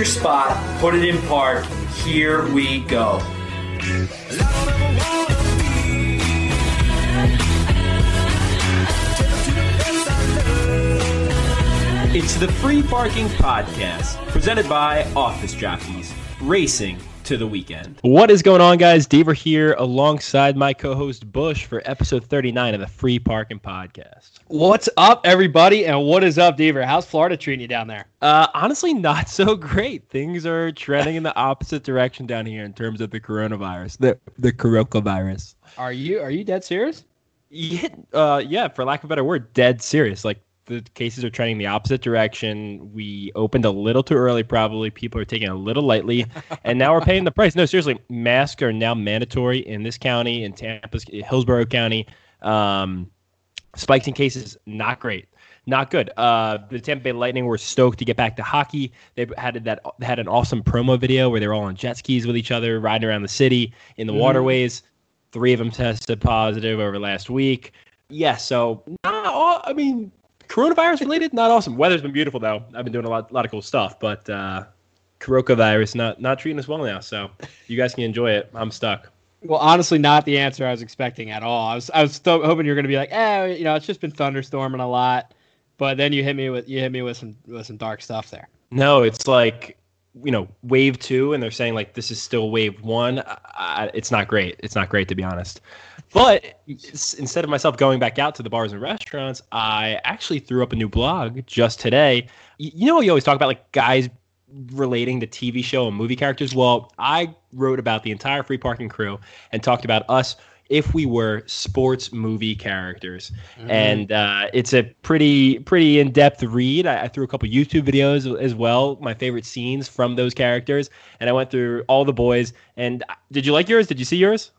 Your spot, put it in park. Here we go. It's the Free Parking Podcast, presented by Office Jockeys, racing to the weekend. What is going on, guys? Deaver here alongside my co host Bush for episode 39 of the Free Parking Podcast. What's up, everybody? And what is up, Deaver? How's Florida treating you down there? Uh, honestly, not so great. Things are trending in the opposite direction down here in terms of the coronavirus, the, the coronavirus. Are you are you dead serious? Yeah, uh, yeah, for lack of a better word, dead serious. Like the cases are trending the opposite direction. We opened a little too early, probably. People are taking it a little lightly, and now we're paying the price. No, seriously, masks are now mandatory in this county, in Tampa, Hillsborough County. Um, spikes in cases, not great, not good. Uh, the Tampa Bay Lightning were stoked to get back to hockey. They had that had an awesome promo video where they were all on jet skis with each other, riding around the city in the mm. waterways. Three of them tested positive over last week. Yeah, so not I mean, coronavirus related, not awesome. Weather's been beautiful though. I've been doing a lot, lot of cool stuff, but uh, coronavirus not not treating us well now. So you guys can enjoy it. I'm stuck. Well, honestly, not the answer I was expecting at all. I was I was th- hoping you were going to be like, eh, you know, it's just been thunderstorming a lot, but then you hit me with you hit me with some with some dark stuff there. No, it's like you know wave two, and they're saying like this is still wave one. I, it's not great. It's not great to be honest. But instead of myself going back out to the bars and restaurants, I actually threw up a new blog just today. You know, you always talk about like guys relating to TV show and movie characters. Well, I wrote about the entire free parking crew and talked about us if we were sports movie characters. Mm-hmm. And uh, it's a pretty pretty in depth read. I, I, threw a couple YouTube videos as well, my favorite scenes from those characters, and I went through all the boys. And uh, did you like yours? Did you see yours?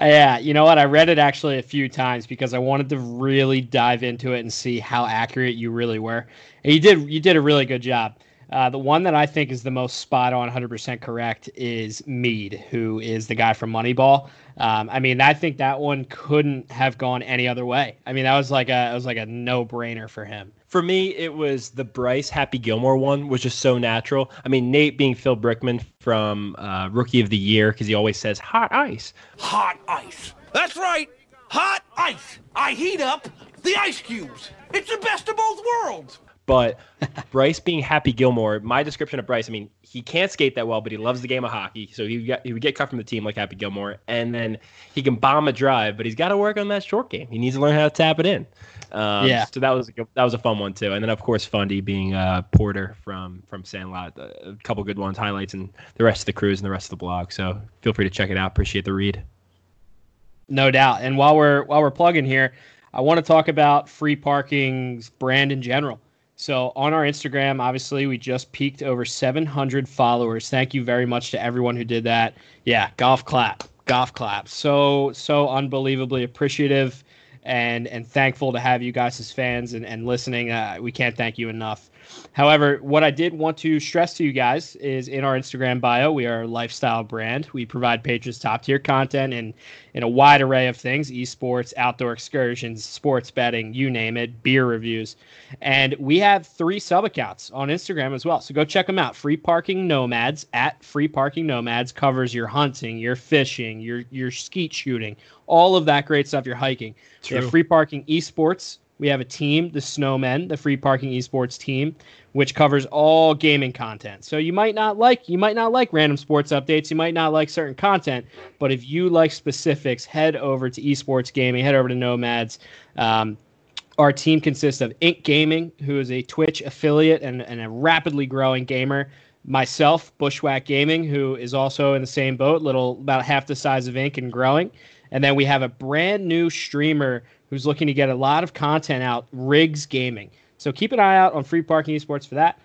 Uh, yeah, you know what? I read it actually a few times because I wanted to really dive into it and see how accurate you really were. And you did. You did a really good job. Uh, the one that I think is the most spot on, 100% correct, is Mead, who is the guy from Moneyball. Um, I mean, I think that one couldn't have gone any other way. I mean, that was like a was like a no brainer for him. For me, it was the Bryce Happy Gilmore one, was just so natural. I mean, Nate being Phil Brickman from uh, Rookie of the Year because he always says hot ice. Hot ice. That's right, hot ice. I heat up the ice cubes. It's the best of both worlds. But Bryce being Happy Gilmore, my description of Bryce, I mean, he can't skate that well, but he loves the game of hockey. So he got, he would get cut from the team like Happy Gilmore, and then he can bomb a drive, but he's got to work on that short game. He needs to learn how to tap it in. Um, yeah. So that was a, that was a fun one too, and then of course Fundy being uh, Porter from from Sandlot, a couple good ones, highlights, and the rest of the crews and the rest of the blog. So feel free to check it out. Appreciate the read. No doubt. And while we're while we're plugging here, I want to talk about free parking's brand in general. So on our Instagram, obviously, we just peaked over 700 followers. Thank you very much to everyone who did that. Yeah, golf clap, golf clap. So so unbelievably appreciative and and thankful to have you guys as fans and and listening. Uh, we can't thank you enough. However, what I did want to stress to you guys is in our Instagram bio, we are a lifestyle brand. We provide patrons top tier content in, in a wide array of things esports, outdoor excursions, sports betting, you name it, beer reviews. And we have three sub accounts on Instagram as well. So go check them out. Free Parking Nomads at Free Parking Nomads covers your hunting, your fishing, your, your skeet shooting, all of that great stuff, your hiking. True. We have Free Parking Esports we have a team, the Snowmen, the free parking esports team, which covers all gaming content. So you might not like you might not like random sports updates, you might not like certain content, but if you like specifics, head over to esports gaming, head over to Nomads. Um, our team consists of Ink Gaming, who is a Twitch affiliate and, and a rapidly growing gamer. Myself, Bushwhack Gaming, who is also in the same boat, little about half the size of Ink and growing. And then we have a brand new streamer who's looking to get a lot of content out, Riggs Gaming. So keep an eye out on Free Parking Esports for that.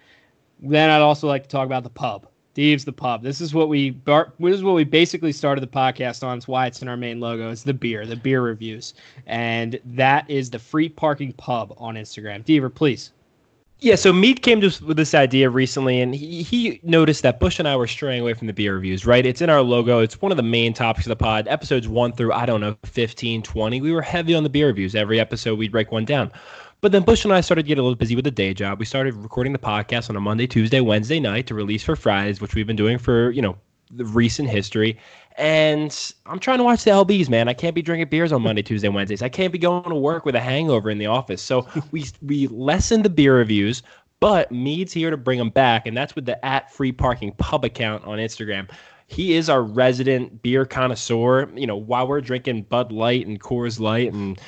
Then I'd also like to talk about the pub. Thieves the pub. This is what we bar- this is what we basically started the podcast on. It's why it's in our main logo. It's the beer, the beer reviews, and that is the free parking pub on Instagram. Deaver, please. Yeah, so Mead came to with this idea recently, and he, he noticed that Bush and I were straying away from the beer reviews, right? It's in our logo. It's one of the main topics of the pod. Episodes 1 through, I don't know, 15, 20, we were heavy on the beer reviews. Every episode, we'd break one down. But then Bush and I started to get a little busy with the day job. We started recording the podcast on a Monday, Tuesday, Wednesday night to release for Fridays, which we've been doing for, you know, the recent history. And I'm trying to watch the LBs, man. I can't be drinking beers on Monday, Tuesday, Wednesdays. I can't be going to work with a hangover in the office. So we we lessen the beer reviews, but Mead's here to bring them back, and that's with the at free parking pub account on Instagram. He is our resident beer connoisseur. You know, while we're drinking Bud Light and Coors Light and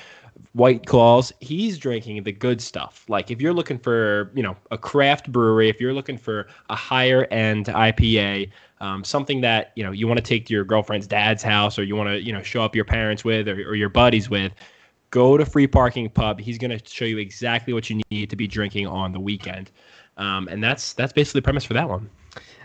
White Claws, he's drinking the good stuff. Like if you're looking for, you know, a craft brewery, if you're looking for a higher end IPA, um, something that you know you want to take to your girlfriend's dad's house, or you want to, you know, show up your parents with, or, or your buddies with, go to Free Parking Pub. He's going to show you exactly what you need to be drinking on the weekend, um, and that's that's basically the premise for that one.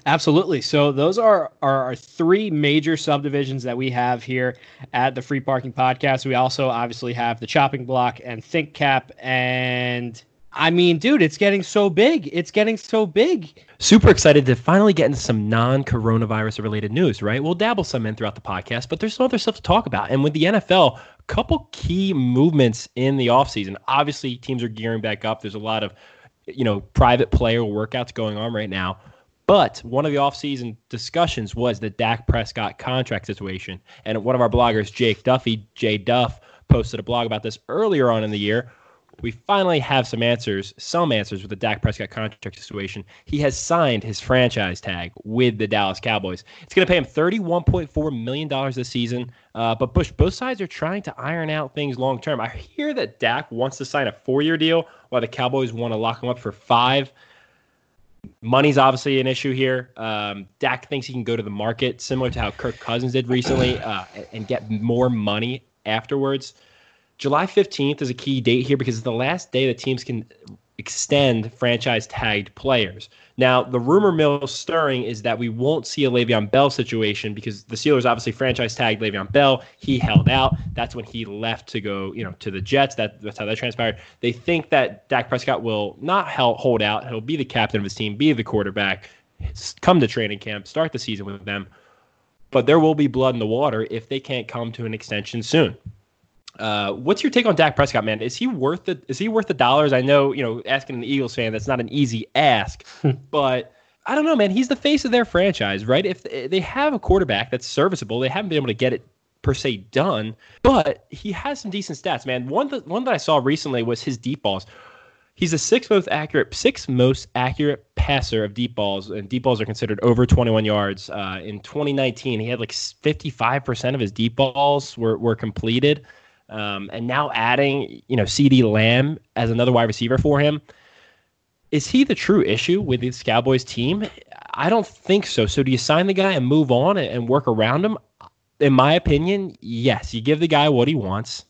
Absolutely. So those are, are our three major subdivisions that we have here at the Free Parking Podcast. We also obviously have the Chopping Block and Think Cap. And I mean, dude, it's getting so big. It's getting so big. Super excited to finally get into some non-coronavirus related news, right? We'll dabble some in throughout the podcast, but there's some other stuff to talk about. And with the NFL, a couple key movements in the offseason. Obviously, teams are gearing back up. There's a lot of, you know, private player workouts going on right now. But one of the offseason discussions was the Dak Prescott contract situation. And one of our bloggers, Jake Duffy, Jay Duff, posted a blog about this earlier on in the year. We finally have some answers, some answers with the Dak Prescott contract situation. He has signed his franchise tag with the Dallas Cowboys. It's going to pay him $31.4 million this season. Uh, but Bush, both sides are trying to iron out things long term. I hear that Dak wants to sign a four year deal while the Cowboys want to lock him up for five. Money's obviously an issue here. Um, Dak thinks he can go to the market, similar to how Kirk Cousins did recently, uh, and get more money afterwards. July 15th is a key date here because it's the last day that teams can extend franchise tagged players. Now, the rumor mill stirring is that we won't see a Le'Veon Bell situation because the Steelers obviously franchise tagged Le'Veon Bell. He held out. That's when he left to go, you know, to the Jets. That, that's how that transpired. They think that Dak Prescott will not hold out. He'll be the captain of his team, be the quarterback, come to training camp, start the season with them. But there will be blood in the water if they can't come to an extension soon. Uh, what's your take on Dak Prescott, man? Is he worth the is he worth the dollars? I know, you know, asking an Eagles fan, that's not an easy ask, but I don't know, man. He's the face of their franchise, right? If they have a quarterback that's serviceable, they haven't been able to get it per se done, but he has some decent stats, man. One that one that I saw recently was his deep balls. He's the sixth most accurate, sixth most accurate passer of deep balls, and deep balls are considered over 21 yards. Uh, in 2019, he had like 55% of his deep balls were were completed. Um, and now adding, you know, CeeDee Lamb as another wide receiver for him. Is he the true issue with this Cowboys team? I don't think so. So do you sign the guy and move on and work around him? In my opinion, yes. You give the guy what he wants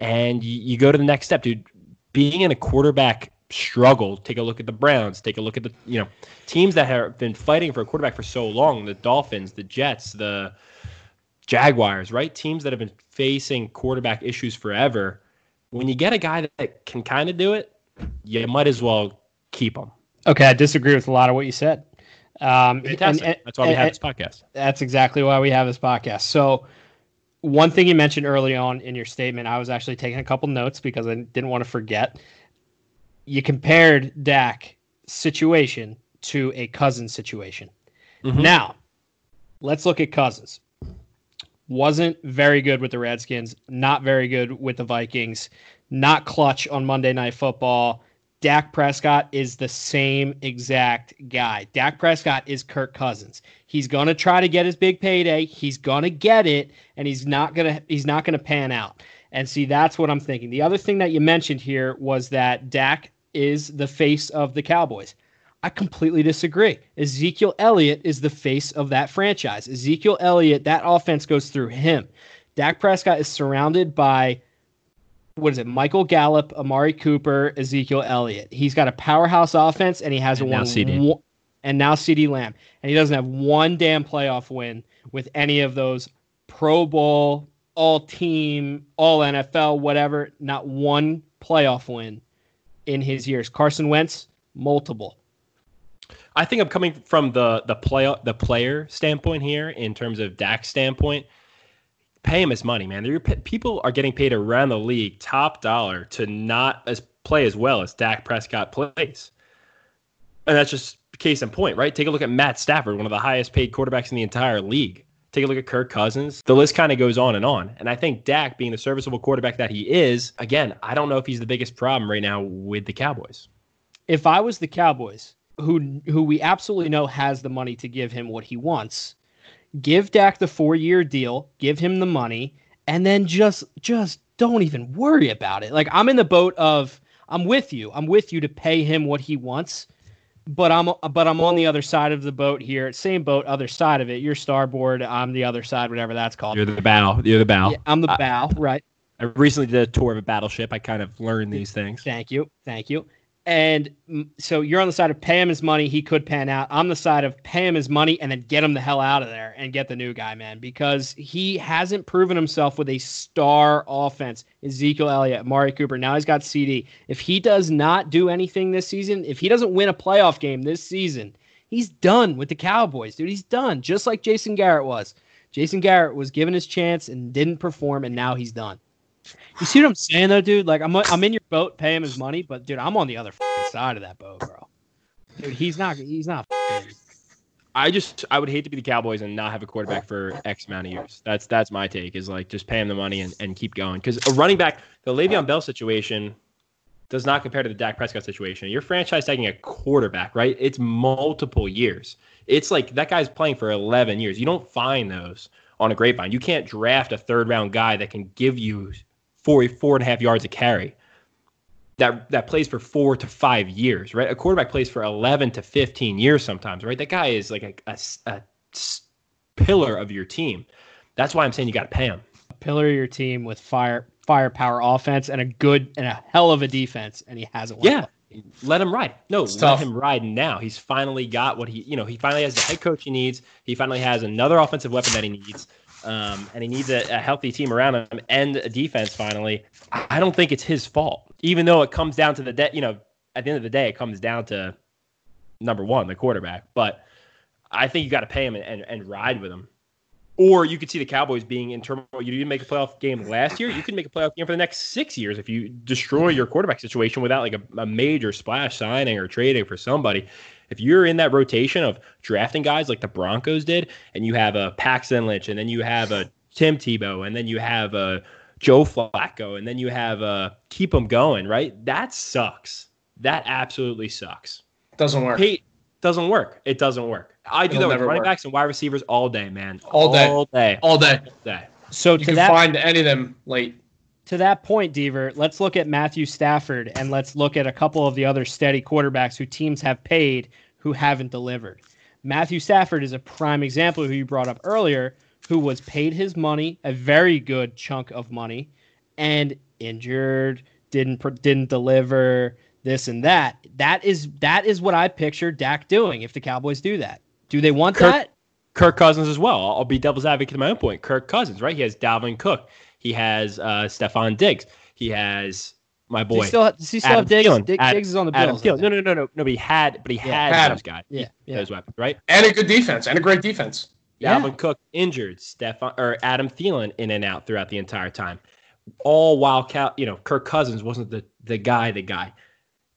and you, you go to the next step, dude. Being in a quarterback struggle, take a look at the Browns, take a look at the, you know, teams that have been fighting for a quarterback for so long, the Dolphins, the Jets, the Jaguars, right? Teams that have been facing quarterback issues forever. When you get a guy that can kind of do it, you might as well keep him. Okay, I disagree with a lot of what you said. Um, Fantastic. And, and, that's why we have this podcast. That's exactly why we have this podcast. So, one thing you mentioned early on in your statement, I was actually taking a couple notes because I didn't want to forget. You compared Dak situation to a cousin situation. Mm-hmm. Now, let's look at Cousins wasn't very good with the Redskins, not very good with the Vikings, not clutch on Monday Night Football. Dak Prescott is the same exact guy. Dak Prescott is Kirk Cousins. He's going to try to get his big payday. He's going to get it and he's not going to he's not going to pan out. And see that's what I'm thinking. The other thing that you mentioned here was that Dak is the face of the Cowboys. I completely disagree. Ezekiel Elliott is the face of that franchise. Ezekiel Elliott, that offense goes through him. Dak Prescott is surrounded by what is it? Michael Gallup, Amari Cooper, Ezekiel Elliott. He's got a powerhouse offense, and he has and a one, CD. one and now CeeDee Lamb, and he doesn't have one damn playoff win with any of those Pro Bowl, All Team, All NFL, whatever. Not one playoff win in his years. Carson Wentz, multiple. I think I'm coming from the the play the player standpoint here in terms of Dak's standpoint. Pay him his money, man. People are getting paid around the league top dollar to not play as well as Dak Prescott plays. And that's just case in point, right? Take a look at Matt Stafford, one of the highest paid quarterbacks in the entire league. Take a look at Kirk Cousins. The list kind of goes on and on. And I think Dak, being the serviceable quarterback that he is, again, I don't know if he's the biggest problem right now with the Cowboys. If I was the Cowboys, who who we absolutely know has the money to give him what he wants, give Dak the four year deal, give him the money, and then just just don't even worry about it. Like I'm in the boat of I'm with you. I'm with you to pay him what he wants but I'm but I'm on the other side of the boat here. Same boat, other side of it. You're starboard. I'm the other side, whatever that's called. You're the bow. You're the bow. Yeah, I'm the bow, right? I recently did a tour of a battleship. I kind of learned these things. Thank you, thank you. And so you're on the side of pay him his money. He could pan out. I'm the side of pay him his money and then get him the hell out of there and get the new guy, man, because he hasn't proven himself with a star offense. Ezekiel Elliott, Mari Cooper. Now he's got CD. If he does not do anything this season, if he doesn't win a playoff game this season, he's done with the Cowboys, dude. He's done, just like Jason Garrett was. Jason Garrett was given his chance and didn't perform, and now he's done. You see what I'm saying though, dude? Like I'm I'm in your boat, pay him his money, but dude, I'm on the other side of that boat, bro. Dude, he's not he's not. I just I would hate to be the Cowboys and not have a quarterback for X amount of years. That's that's my take. Is like just pay him the money and, and keep going. Because a running back, the Le'Veon Bell situation does not compare to the Dak Prescott situation. Your franchise taking a quarterback, right? It's multiple years. It's like that guy's playing for 11 years. You don't find those on a grapevine. You can't draft a third round guy that can give you four four and a half yards a carry. That that plays for four to five years, right? A quarterback plays for eleven to fifteen years sometimes, right? That guy is like a, a, a pillar of your team. That's why I'm saying you got to pay him. A pillar of your team with fire firepower offense and a good and a hell of a defense, and he hasn't. Won yeah, let him ride. No, it's let tough. him ride now. He's finally got what he, you know, he finally has the head coach he needs. He finally has another offensive weapon that he needs. Um, and he needs a, a, healthy team around him and a defense finally. I don't think it's his fault, even though it comes down to the de- you know, at the end of the day, it comes down to number one, the quarterback. But I think you got to pay him and, and, and, ride with him. Or you could see the Cowboys being in turmoil. You didn't make a playoff game last year. You can make a playoff game for the next six years if you destroy your quarterback situation without like a, a major splash signing or trading for somebody if you're in that rotation of drafting guys like the Broncos did, and you have a Paxton Lynch, and then you have a Tim Tebow, and then you have a Joe Flacco, and then you have a keep them going, right? That sucks. That absolutely sucks. Doesn't work. Hey, doesn't work. It doesn't work. I do It'll that with running work. backs and wide receivers all day, man. All day. All day. All day. All day. So you to can that, find any of them late. To that point, Deaver, let's look at Matthew Stafford and let's look at a couple of the other steady quarterbacks who teams have paid who haven't delivered. Matthew Stafford is a prime example who you brought up earlier, who was paid his money, a very good chunk of money, and injured, didn't didn't deliver this and that. That is that is what I picture Dak doing if the Cowboys do that. Do they want Kirk, that? Kirk Cousins as well. I'll be devil's advocate to my own point. Kirk Cousins, right? He has Dalvin Cook. He has uh, Stefon Diggs. He has my boy. Does he still, does he still have Diggs? Diggs, Adam, is on the Bills. No, no, no, no, no. But he had, but he yeah, had those guys. Yeah, yeah, those weapons, right? And a good defense, and a great defense. Yeah. Alvin Cook injured, Stefon or Adam Thielen in and out throughout the entire time. All while Cal, you know, Kirk Cousins wasn't the the guy, the guy.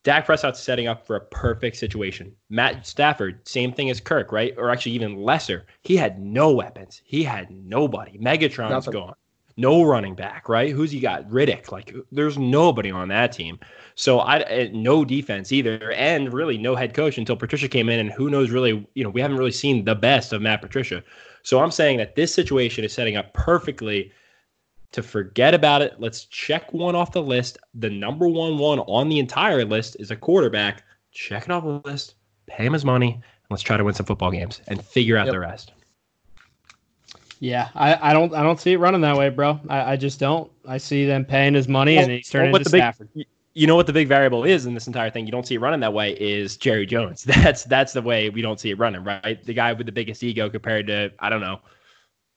Dak Prescott's setting up for a perfect situation. Matt Stafford, same thing as Kirk, right? Or actually even lesser. He had no weapons. He had nobody. Megatron's Nothing. gone no running back, right? Who's he got? Riddick. Like, there's nobody on that team. So I eh, no defense either, and really no head coach until Patricia came in, and who knows really, you know, we haven't really seen the best of Matt Patricia. So I'm saying that this situation is setting up perfectly to forget about it. Let's check one off the list. The number one one on the entire list is a quarterback. Check it off the list. Pay him his money, and let's try to win some football games and figure out yep. the rest. Yeah, I, I don't I don't see it running that way, bro. I, I just don't. I see them paying his money well, and he's turning well, into Stafford. Big, you know what the big variable is in this entire thing? You don't see it running that way. Is Jerry Jones? That's that's the way we don't see it running, right? The guy with the biggest ego compared to I don't know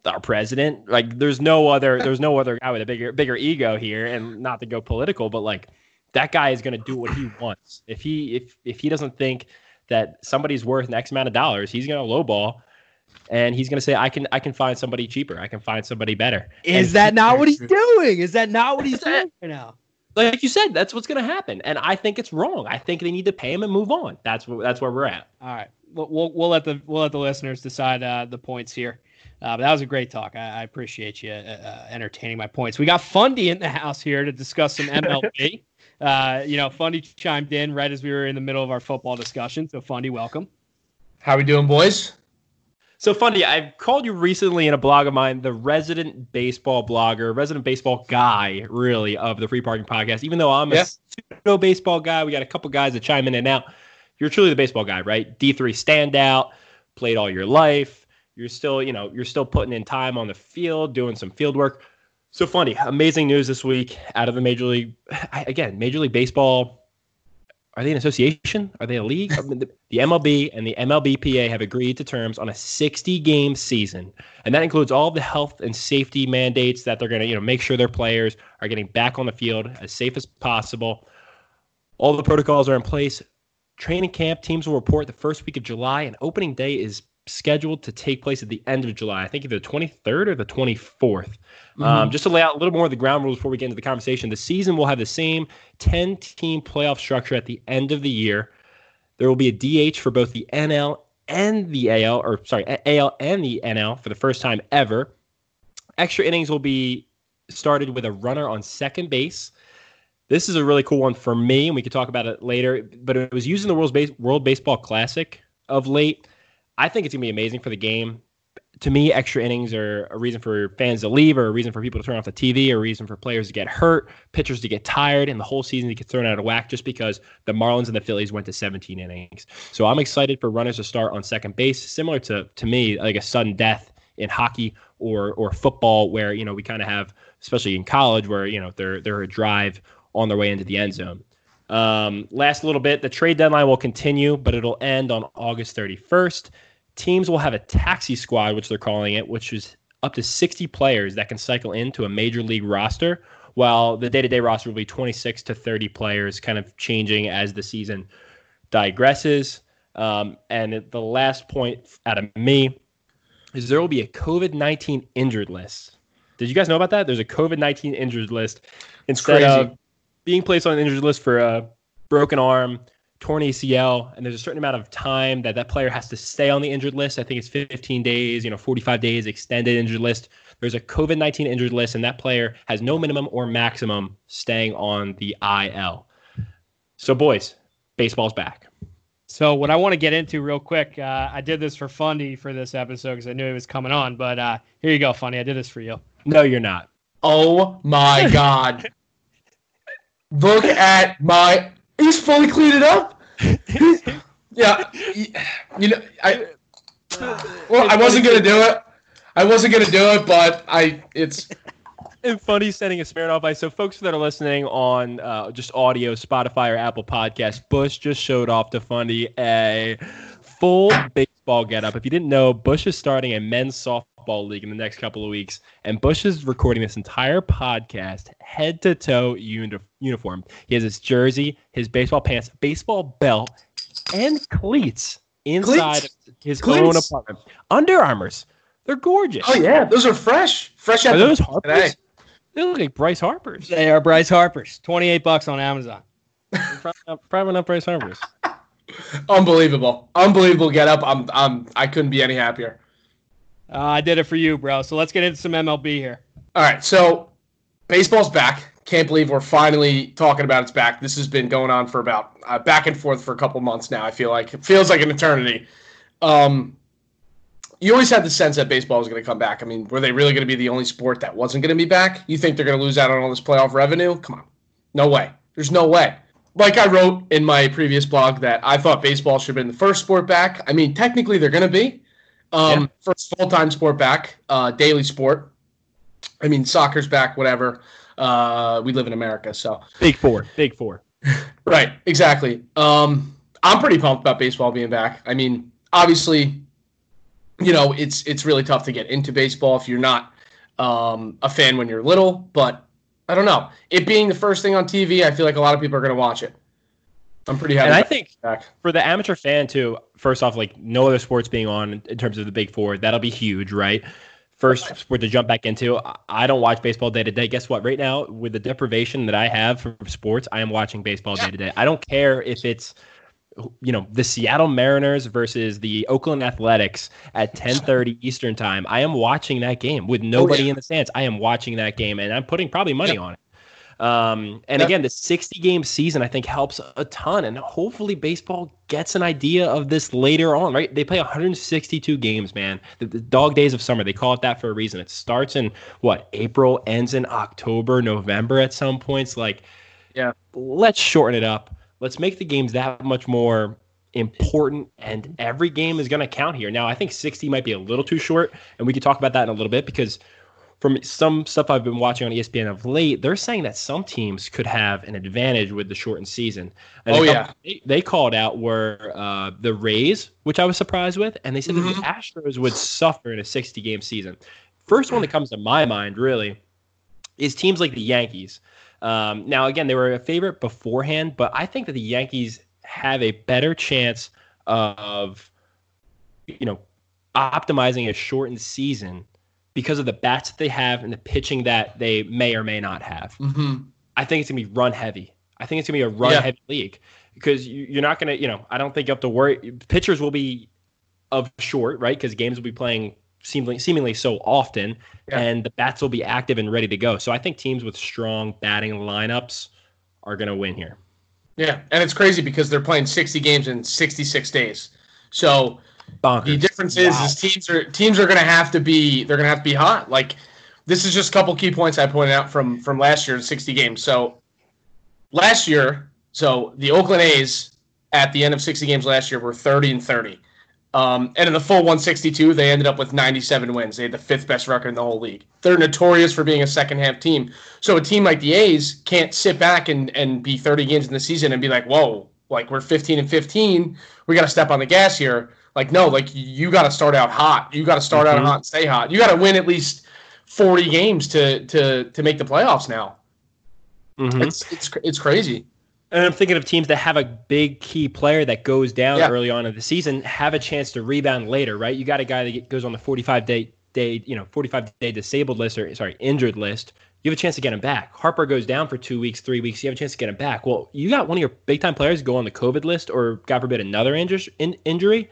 our president. Like there's no other there's no other guy with a bigger bigger ego here, and not to go political, but like that guy is going to do what he wants. If he if if he doesn't think that somebody's worth an X amount of dollars, he's going to lowball and he's going to say, "I can, I can find somebody cheaper. I can find somebody better." Is and that not what he's doing? Is that not what he's doing right now? like you said, that's what's going to happen, and I think it's wrong. I think they need to pay him and move on. That's what that's where we're at. All right, we'll we'll, we'll let the we'll let the listeners decide uh, the points here. Uh, but that was a great talk. I, I appreciate you uh, uh entertaining my points. We got Fundy in the house here to discuss some MLB. uh, you know, Fundy chimed in right as we were in the middle of our football discussion. So, Fundy, welcome. How are we doing, boys? So Fundy, I've called you recently in a blog of mine the resident baseball blogger, resident baseball guy, really, of the Free Parking Podcast. Even though I'm yeah. a pseudo baseball guy, we got a couple guys that chime in and out. You're truly the baseball guy, right? D3 standout, played all your life. You're still, you know, you're still putting in time on the field, doing some field work. So Fundy, amazing news this week out of the Major League. Again, Major League Baseball are they an association? Are they a league? I mean, the, the, MLB and the MLBPA have agreed to terms on a 60 game season, and that includes all the health and safety mandates that they're going to, you know, make sure their players are getting back on the field as safe as possible. All the protocols are in place. Training camp teams will report the first week of July, and opening day is scheduled to take place at the end of July. I think either the 23rd or the 24th. Mm-hmm. Um, just to lay out a little more of the ground rules before we get into the conversation, the season will have the same 10 team playoff structure at the end of the year. There will be a DH for both the NL and the AL, or sorry, AL and the NL for the first time ever. Extra innings will be started with a runner on second base. This is a really cool one for me, and we could talk about it later. But it was used in the World, Base- World Baseball Classic of late. I think it's gonna be amazing for the game. To me, extra innings are a reason for fans to leave, or a reason for people to turn off the TV, or a reason for players to get hurt, pitchers to get tired, and the whole season to get thrown out of whack just because the Marlins and the Phillies went to 17 innings. So I'm excited for runners to start on second base, similar to to me like a sudden death in hockey or or football, where you know we kind of have, especially in college, where you know they're they're a drive on their way into the end zone. Um, last little bit, the trade deadline will continue, but it'll end on August 31st teams will have a taxi squad, which they're calling it, which is up to 60 players that can cycle into a major league roster, while the day to day roster will be 26 to 30 players, kind of changing as the season digresses. Um, and the last point out of me is there will be a COVID 19 injured list. Did you guys know about that? There's a COVID 19 injured list instead of being placed on an injured list for a broken arm, torn ACL, and there's a certain amount of time that that player has to stay on the injured list. I think it's 15 days, you know, 45 days extended injured list. There's a COVID 19 injured list, and that player has no minimum or maximum staying on the IL. So, boys, baseball's back. So, what I want to get into real quick, uh, I did this for Fundy for this episode because I knew he was coming on. But uh, here you go, Fundy. I did this for you. No, you're not. Oh my God. Look at my He's fully cleaned it up. yeah, you know, I well, I wasn't gonna do it. I wasn't gonna do it, but I it's. And funny sending a Smirnoff Ice. So, folks that are listening on uh, just audio, Spotify or Apple Podcast, Bush just showed off to Fundy a full baseball getup. If you didn't know, Bush is starting a men's softball football league in the next couple of weeks, and Bush is recording this entire podcast head to toe uni- uniform. He has his jersey, his baseball pants, baseball belt, and cleats inside cleats. his cleats. own apartment. Under Armours. They're gorgeous. Oh yeah, those are fresh. Fresh out are those Harper's? Today. They look like Bryce Harper's. They are Bryce Harper's. Twenty eight bucks on Amazon. probably not Bryce Harper's. Unbelievable, unbelievable get up. I'm, I'm, I couldn't be any happier. Uh, I did it for you, bro. So let's get into some MLB here. All right. So baseball's back. Can't believe we're finally talking about it's back. This has been going on for about uh, back and forth for a couple months now. I feel like it feels like an eternity. Um, you always had the sense that baseball was going to come back. I mean, were they really going to be the only sport that wasn't going to be back? You think they're going to lose out on all this playoff revenue? Come on, no way. There's no way. Like I wrote in my previous blog that I thought baseball should have been the first sport back. I mean, technically they're going to be, um, yeah. First full time sport back, uh, daily sport. I mean, soccer's back, whatever. Uh, we live in America, so big four, big four. right, exactly. Um, I'm pretty pumped about baseball being back. I mean, obviously, you know, it's it's really tough to get into baseball if you're not um, a fan when you're little. But I don't know. It being the first thing on TV, I feel like a lot of people are going to watch it. I'm pretty happy. And I think back. for the amateur fan too, first off, like no other sports being on in terms of the big four, that'll be huge, right? first sport to jump back into. I- don't watch baseball day to day. Guess what? Right now, with the deprivation that I have from sports, I am watching baseball day to day. I don't care if it's you know the Seattle Mariners versus the Oakland Athletics at 10:30 Eastern time. I am watching that game with oh, nobody yeah. in the stands. I am watching that game and I'm putting probably money on it. Um, and Yep. again, the 60 game season I think helps a ton, and hopefully baseball gets an idea of this later on. Right? They play 162 games, man. The, the dog days of summer. They call it that for a reason. It starts in what April, ends in October, November at some points. Like, Yeah. let's shorten it up. Let's make the games that much more important, and every game is going to count here. Now, I think 60 might be a little too short, and we could talk about that in a little bit because from some stuff I've been watching on ESPN of late, they're saying that some teams could have an advantage with the shortened season. And Oh, a yeah. they, they called out were uh, the Rays, which I was surprised with, and they said Mhm. that the Astros would suffer in a 60 game season. First one that comes to my mind, really, is teams like the Yankees. Um, now, again, they were a favorite beforehand, but I think that the Yankees have a better chance of, you know, optimizing a shortened season because of the bats that they have and the pitching that they may or may not have. hmm I think it's gonna be run heavy. I think it's gonna be a run Yeah. heavy league because you, you're not gonna, you know, I don't think you have to worry. Pitchers will be of short, right? Because games will be playing seemingly seemingly so often, Yeah. and the bats will be active and ready to go. So I think teams with strong batting lineups are gonna win here. Yeah, and it's crazy because they're playing 60 games in 66 days. So Bonkers. the difference is, Wow. is teams are teams are going to have to be they're going to have to be hot. Like this is just a couple key points I pointed out from from last year's 60 games. So last year, so the Oakland A's at the end of 60 games last year were 30 and 30. Um, and in the full 162, they ended up with 97 wins. They had the fifth best record in the whole league. They're notorious for being a second half team. So a team like the A's can't sit back and, and be 30 games in the season and be like, whoa, like we're 15 and 15. We got to step on the gas here. Like, no, like you got to start out hot. You got to start Mhm. out hot and stay hot. You got to win at least 40 games to, to, to make the playoffs now. Mhm. It's, it's, it's crazy. And I'm thinking of teams that have a big key player that goes down Yeah. early on in the season, have a chance to rebound later, right? You got a guy that get- goes on the 45 day day, you know, 45 day disabled list or sorry, injured list. You have a chance to get him back. Harper goes down for two weeks, three weeks. You have a chance to get him back. Well, you got one of your big time players go on the COVID list, or God forbid another injur- in, injury.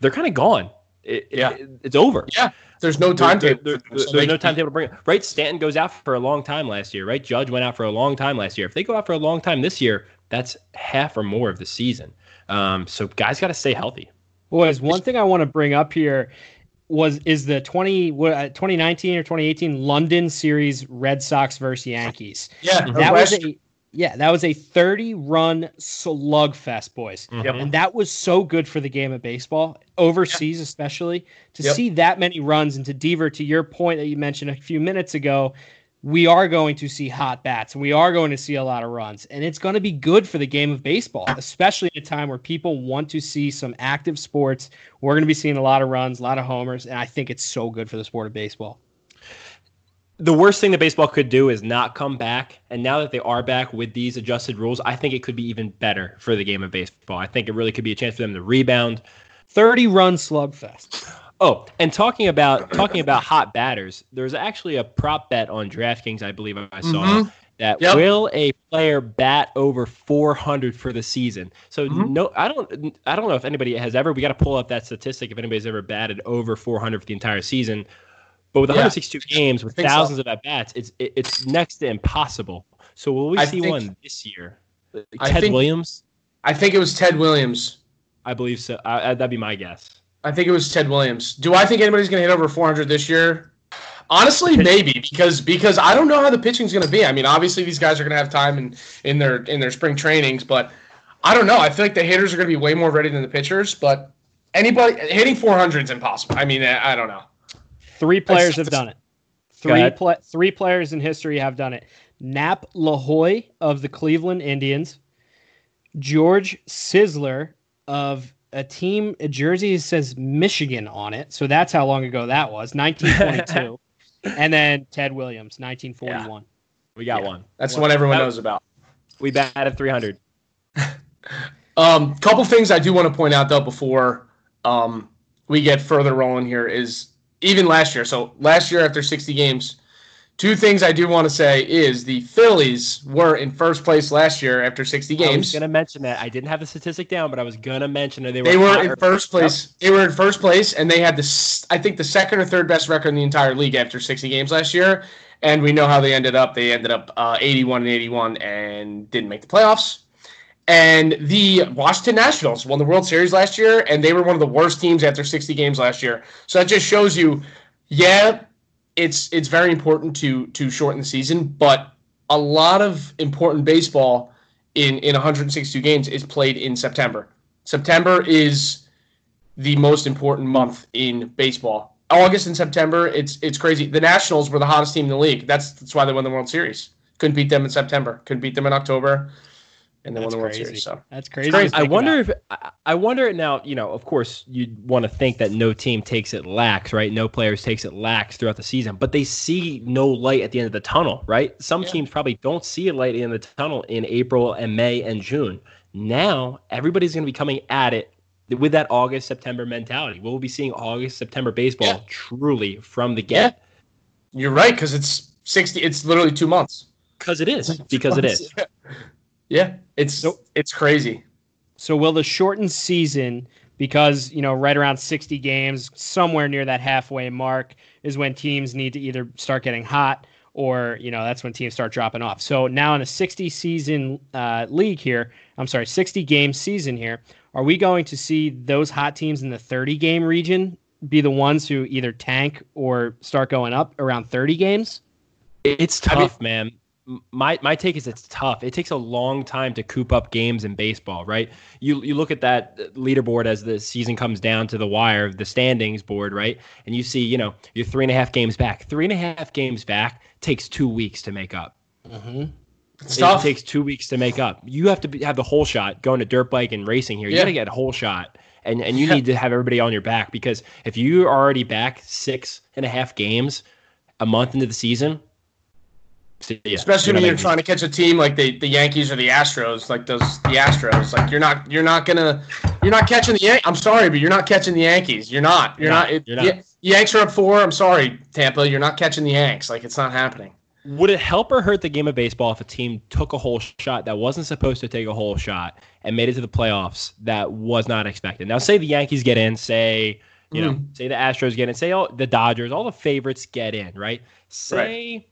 They're kind of gone. It, it- Yeah. it's over. Yeah. There's no There- timetable. there- for them, there- so there's no timetable to bring it. Right? Stanton goes out for a long time last year, right? Judge went out for a long time last year. If they go out for a long time this year, that's half or more of the season. Um, so guys got to stay healthy. Boys, one thing I want to bring up here was is the 20 uh, 2019 or 2018 London series Red Sox versus Yankees. Yeah. That was a yeah, that was a 30 run slugfest, boys. Mhm. And that was so good for the game of baseball, overseas especially, to Yep. see that many runs. And to Deaver, to your point that you mentioned a few minutes ago, we are going to see hot bats and we are going to see a lot of runs. And it's going to be good for the game of baseball, especially at a time where people want to see some active sports. We're going to be seeing a lot of runs, a lot of homers. And I think it's so good for the sport of baseball. The worst thing that baseball could do is not come back. And now that they are back with these adjusted rules, I think it could be even better for the game of baseball. I think it really could be a chance for them to rebound. 30 run slugfest. Oh, and talking about talking about hot batters, there's actually a prop bet on DraftKings, I believe I saw Mhm. that Yep. will a player bat over 400 for the season. So Mhm. no, I don't I don't know if anybody has ever. We got to pull up that statistic if anybody's ever batted over 400 for the entire season. But with Yeah. 162 games with think so. thousands of at bats, it's it, it's next to impossible. So will we I see think- one this year? I Ted think- Williams, I think it was Ted Williams. I believe so. I, I, that'd be my guess. I think it was Ted Williams. Do I think anybody's going to hit over 400 this year? Honestly, maybe because because I don't know how the pitching's going to be. I mean, obviously these guys are going to have time in in their in their spring trainings, but I don't know. I feel like the hitters are going to be way more ready than the pitchers. But anybody hitting 400 is impossible. I mean, I, I don't know. Three players have done it. Three ahead. pla- three players in history have done it. Nap Lajoie of the Cleveland Indians, George Sisler of a team a jersey says Michigan on it, so that's how long ago that was, 1922. and then Ted Williams, 1941. We got Yeah. one. That's the one everyone knows about. We batted 300. Um, couple things I do want to point out though before um, we get further rolling here is even last year. So last year after 60 games, two things I do want to say is the Phillies were in first place last year after 60 games. I was games. gonna mention that. I didn't have the statistic down, but I was gonna mention that they were. They were in first place. They were in first place, and they had the I think the second or third best record in the entire league after 60 games last year. And we know how they ended up. They ended up uh, 81 and 81 and didn't make the playoffs. And the Washington Nationals won the World Series last year, and they were one of the worst teams after 60 games last year. So that just shows you, yeah, it's it's very important to to shorten the season, but a lot of important baseball in in 162 games is played in September. September is the most important month in baseball. August and September, it's it's crazy. The Nationals were the hottest team in the league. That's that's why they won the World Series. Couldn't beat them in September. Couldn't beat them in October, and they won That's the World crazy. Series. So That's crazy. crazy. I wonder if I- wonder now. You know, of course, you'd want to think that no team takes it lax, right? No players takes it lax throughout the season, but they see no light at the end of the tunnel, right? Some Yeah. teams probably don't see a light in the end of the tunnel in April and May and June. Now everybody's going to be coming at it with that August September mentality. We'll be seeing August September baseball Yeah. truly from the Yeah. get you're right because it's 60. It's literally two months. because it is because it is. Yeah, it's So- it's crazy. So will the shortened season, because you know, right around sixty games, somewhere near that halfway mark, is when teams need to either start getting hot or you know that's when teams start dropping off. So now in a sixty season uh, league here, I'm sorry, sixty game season here, are we going to see those hot teams in the thirty game region be the ones who either tank or start going up around thirty games? It's I mean- tough, man. My my take is it's tough. It takes a long time to coop up games in baseball, right? You you look at that leaderboard as the season comes down to the wire, the standings board, right? And you see, you know, you're three and a half games back. Three and a half games back takes two weeks to make up. Mm-hmm. It tough. takes two weeks to make up. You have to be, have the holeshot going to dirt bike and racing here. You Yeah. got to get a holeshot, and and you Yeah. need to have everybody on your back because if you are already back six and a half games a month into the season, Especially when you're trying to catch a team like the, the Yankees or the Astros, like those the Astros. Like you're not you're not gonna you're not catching the Yan- I'm sorry, but you're not catching the Yankees. You're not. You're, You're not. not. It- You're not. Ya- Yanks are up four. I'm sorry, Tampa. You're not catching the Yanks. Like it's not happening. Would it help or hurt the game of baseball if a team took a holeshot that wasn't supposed to take a holeshot and made it to the playoffs that was not expected? Now, say the Yankees get in, say you know, Mm. say the Astros get in, say all the Dodgers, all the favorites get in, right? Say,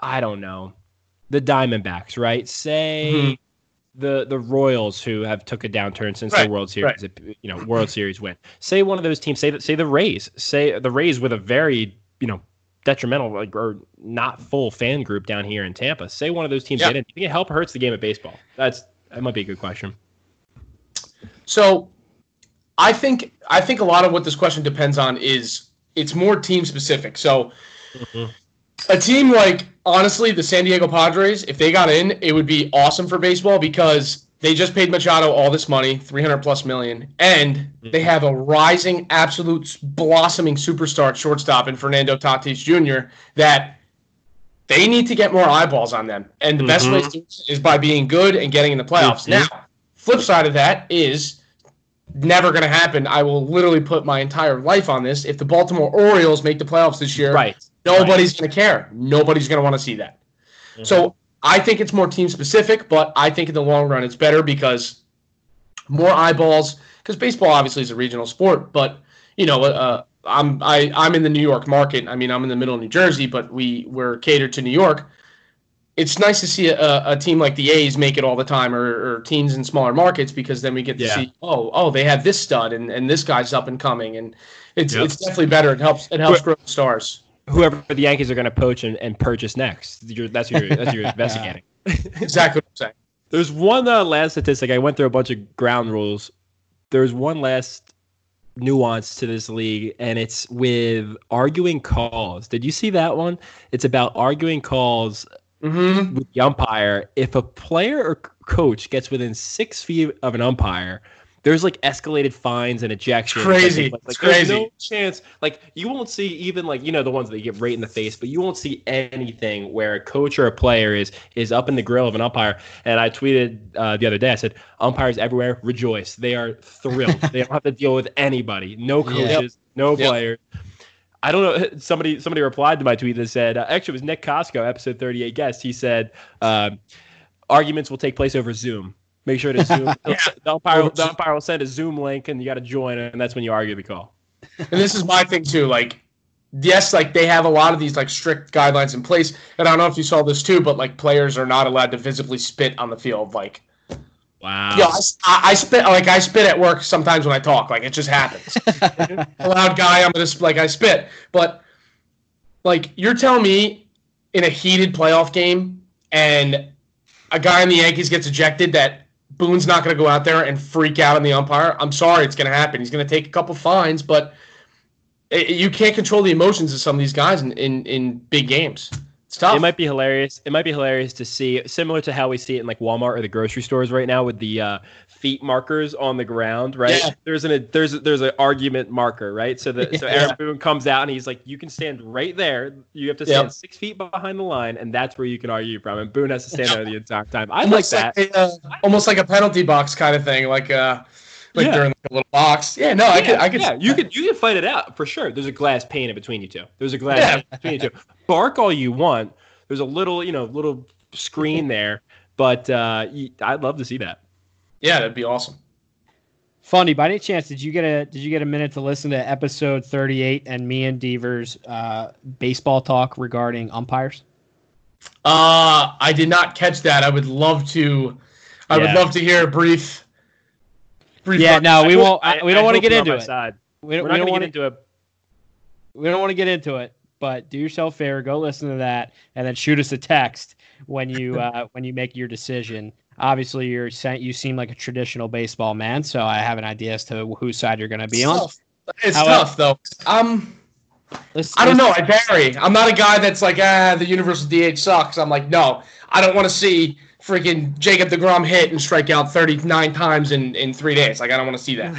I don't know, the Diamondbacks, right? Say. Mhm. The, the Royals who have took a downturn since Right, the World Series, you know, World Series win. Say one of those teams, say that, say the Rays, say the Rays with a very, you know, detrimental like or not full fan group down here in Tampa. Say one of those teams Yeah. get in. Do you think it help or hurts the game of baseball? That's that might be a good question. So, I think I think a lot of what this question depends on is it's more team specific. So, Mhm. A team like honestly the San Diego Padres, if they got in, it would be awesome for baseball because they just paid Machado all this money, three hundred plus million, and they have a rising, absolute blossoming superstar at shortstop in Fernando Tatis Jr. That they need to get more eyeballs on them, and the best way to do it is by being good and getting in the playoffs. Mhm. Now, flip side of that is never going to happen. I will literally put my entire life on this. If the Baltimore Orioles make the playoffs this year, Right. Nobody's going to care. Nobody's going to want to see that. So I think it's more team specific, but I think in the long run it's better because more eyeballs. Because baseball obviously is a regional sport, but you know, uh, I'm I I'm in the New York market. I mean, I'm in the middle of New Jersey, but we we're catered to New York. It's nice to see a, a team like the A's make it all the time, or, or teams in smaller markets, because then we get to Yeah. see, oh, oh, they have this stud, and, and this guy's up and coming, and it's Yep. it's definitely better. It helps it helps grow stars. Whoever the Yankees are going to poach and, and purchase next. You're, that's your that's your investigating. Exactly what I'm saying. There's one uh, last statistic. I went through a bunch of ground rules. There's one last nuance to this league, and it's with arguing calls. Did you see that one? It's about arguing calls hmm with the umpire. If a player or coach gets within six feet of an umpire, there's like escalated fines and ejections. crazy. Like, like, crazy. no chance. Like you won't see even like you know the ones that you get right in the face, but you won't see anything where a coach or a player is is up in the grill of an umpire. And I tweeted uh, the other day. I said, "Umpires everywhere rejoice. They are thrilled. they don't have to deal with anybody. No coaches, no Yep. players." I don't know. Somebody somebody replied to my tweet that said, uh, actually, it was Nick Costco, episode 38 guest. He said, um, arguments will take place over Zoom. Make sure to Zoom. the, umpire, the umpire will send a Zoom link, and you got to join, and that's when you argue the call. And this is my thing too. Like, yes, like they have a lot of these like strict guidelines in place, and I don't know if you saw this too, but like players are not allowed to visibly spit on the field. Like, Wow. yeah, I, I spit like I spit at work sometimes when I talk. Like it just happens. a loud guy, I'm gonna like I spit. But like you're telling me in a heated playoff game and a guy in the Yankees gets ejected that Boone's not gonna go out there and freak out on the umpire. I'm sorry, it's gonna happen. He's gonna take a couple fines, but it, you can't control the emotions of some of these guys in, in, in big games. It's tough. It might be hilarious. It might be hilarious to see, similar to how we see it in like Walmart or the grocery stores right now, with the uh, feet markers on the ground. Right? Yeah. There's an a, there's a, there's an argument marker, right? So that so Yeah. Aaron Boone comes out and he's like, you can stand right there. You have to stand Yep. six feet behind the line, and that's where you can argue from. And Boone has to stand there the entire time. I like that. like a, uh, almost like a penalty box kind of thing, like uh, like Yeah. during like, a little box. Yeah, no, I could, I could. yeah, you could you could fight it out for sure. There's a glass pane in between you two. There's a glass Yeah. between you two. Bark all you want. There's a little you know little screen there, but uh, y- I'd love to see that. Yeah, that'd be awesome. Fundy, by any chance, did you get a did you get a minute to listen to episode thirty eight and me and Deaver's uh, baseball talk regarding umpires? Uh, I did not catch that. I would love to. I would love to hear a brief. Brief Yeah, no, we I won't. hope- I, we don't want to get into it. Side. We, We're we not don't going to want get to. into it. We don't want to get into it. But do yourself a favor, go listen to that, and then shoot us a text when you uh, when you make your decision. Obviously, you're saying you seem like a traditional baseball man, so I have an idea as to whose side you're going to be It's on. tough. It's However- tough though. Um, Let's, I don't let's- know. I vary. I'm not a guy that's like, ah, the universal DH sucks. I'm like, no, I don't want to see freaking Jacob deGrom hit and strike out 39 times in in three days. Like, I don't want to see that.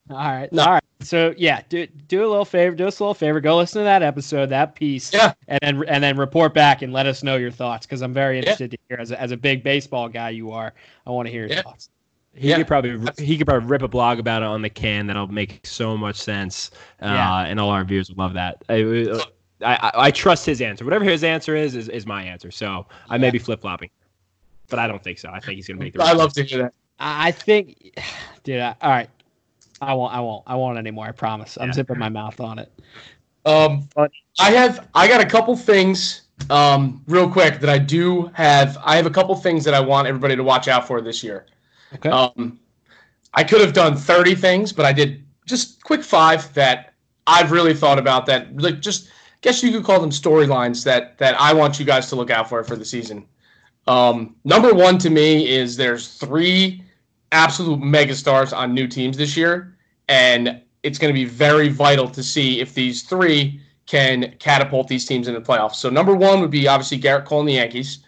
All right. No. All right. So yeah, do do a little favor, do us a little favor, go listen to that episode, that piece, Yeah. and then and then report back and let us know your thoughts because I'm very Yeah. interested to hear as a, as a big baseball guy you are. I want to hear your Yeah. thoughts. He Yeah. could probably he could probably rip a blog about it on the can. That'll make so much sense, uh, Yeah. and all our viewers would love that. I, I, I, I trust his answer. Whatever his answer is, is, is my answer. So I may be flip flopping, but I don't think so. I think he's gonna make the. I love to hear that. I I think, dude. I, all right. I won't. I won't. I won't anymore. I promise. I'm Yeah. zipping my mouth on it. Um, I have I got a couple things um real quick that I do have. I have a couple things that I want everybody to watch out for this year. Okay. Um, I could have done 30 things, but I did just quick five that I've really thought about. That like just guess you could call them storylines that that I want you guys to look out for for the season. Um, number one to me is there's three absolute megastars on new teams this year, and it's going to be very vital to see if these three can catapult these teams into the playoffs. So number one would be obviously Gerrit Cole and the Yankees,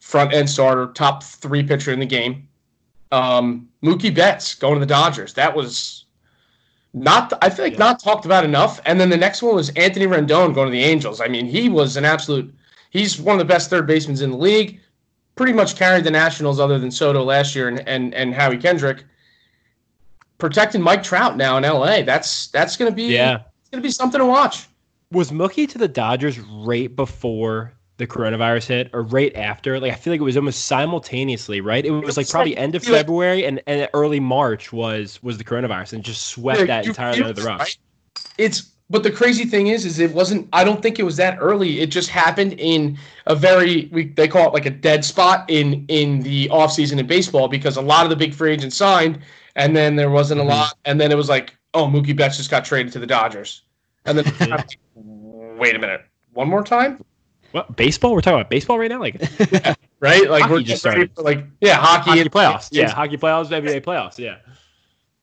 front end starter, top three pitcher in the game. Um, Mookie Betts going to the Dodgers. That was not I feel like Yeah. not talked about enough. And then the next one was Anthony Rendon going to the Angels. I mean, he was an absolute. He's one of the best third basemen in the league. Pretty much carried the Nationals, other than Soto last year and and, and Howie Kendrick. Protecting Mike Trout now in LA. That's that's going to be Yeah. it's going to be something to watch. Was Mookie to the Dodgers right before the coronavirus hit, or right after? Like I feel like it was almost simultaneously, right? It was like probably end of February and, and early March was was the coronavirus and just swept Yeah, that you entirely under the rug. right? It's but the crazy thing is, is it wasn't. I don't think it was that early. It just happened in a very we they call it like a dead spot in in the offseason in baseball because a lot of the big free agents signed, and then there wasn't a mm-hmm. lot, and then it was like, oh, Mookie Betts just got traded to the Dodgers, and then wait a minute, one more time, What baseball? We're talking about baseball right now, like right? Like Hockey we're just just started. for like yeah, hockey, hockey and- playoffs. Yeah, hockey playoffs, NBA playoffs. Yeah.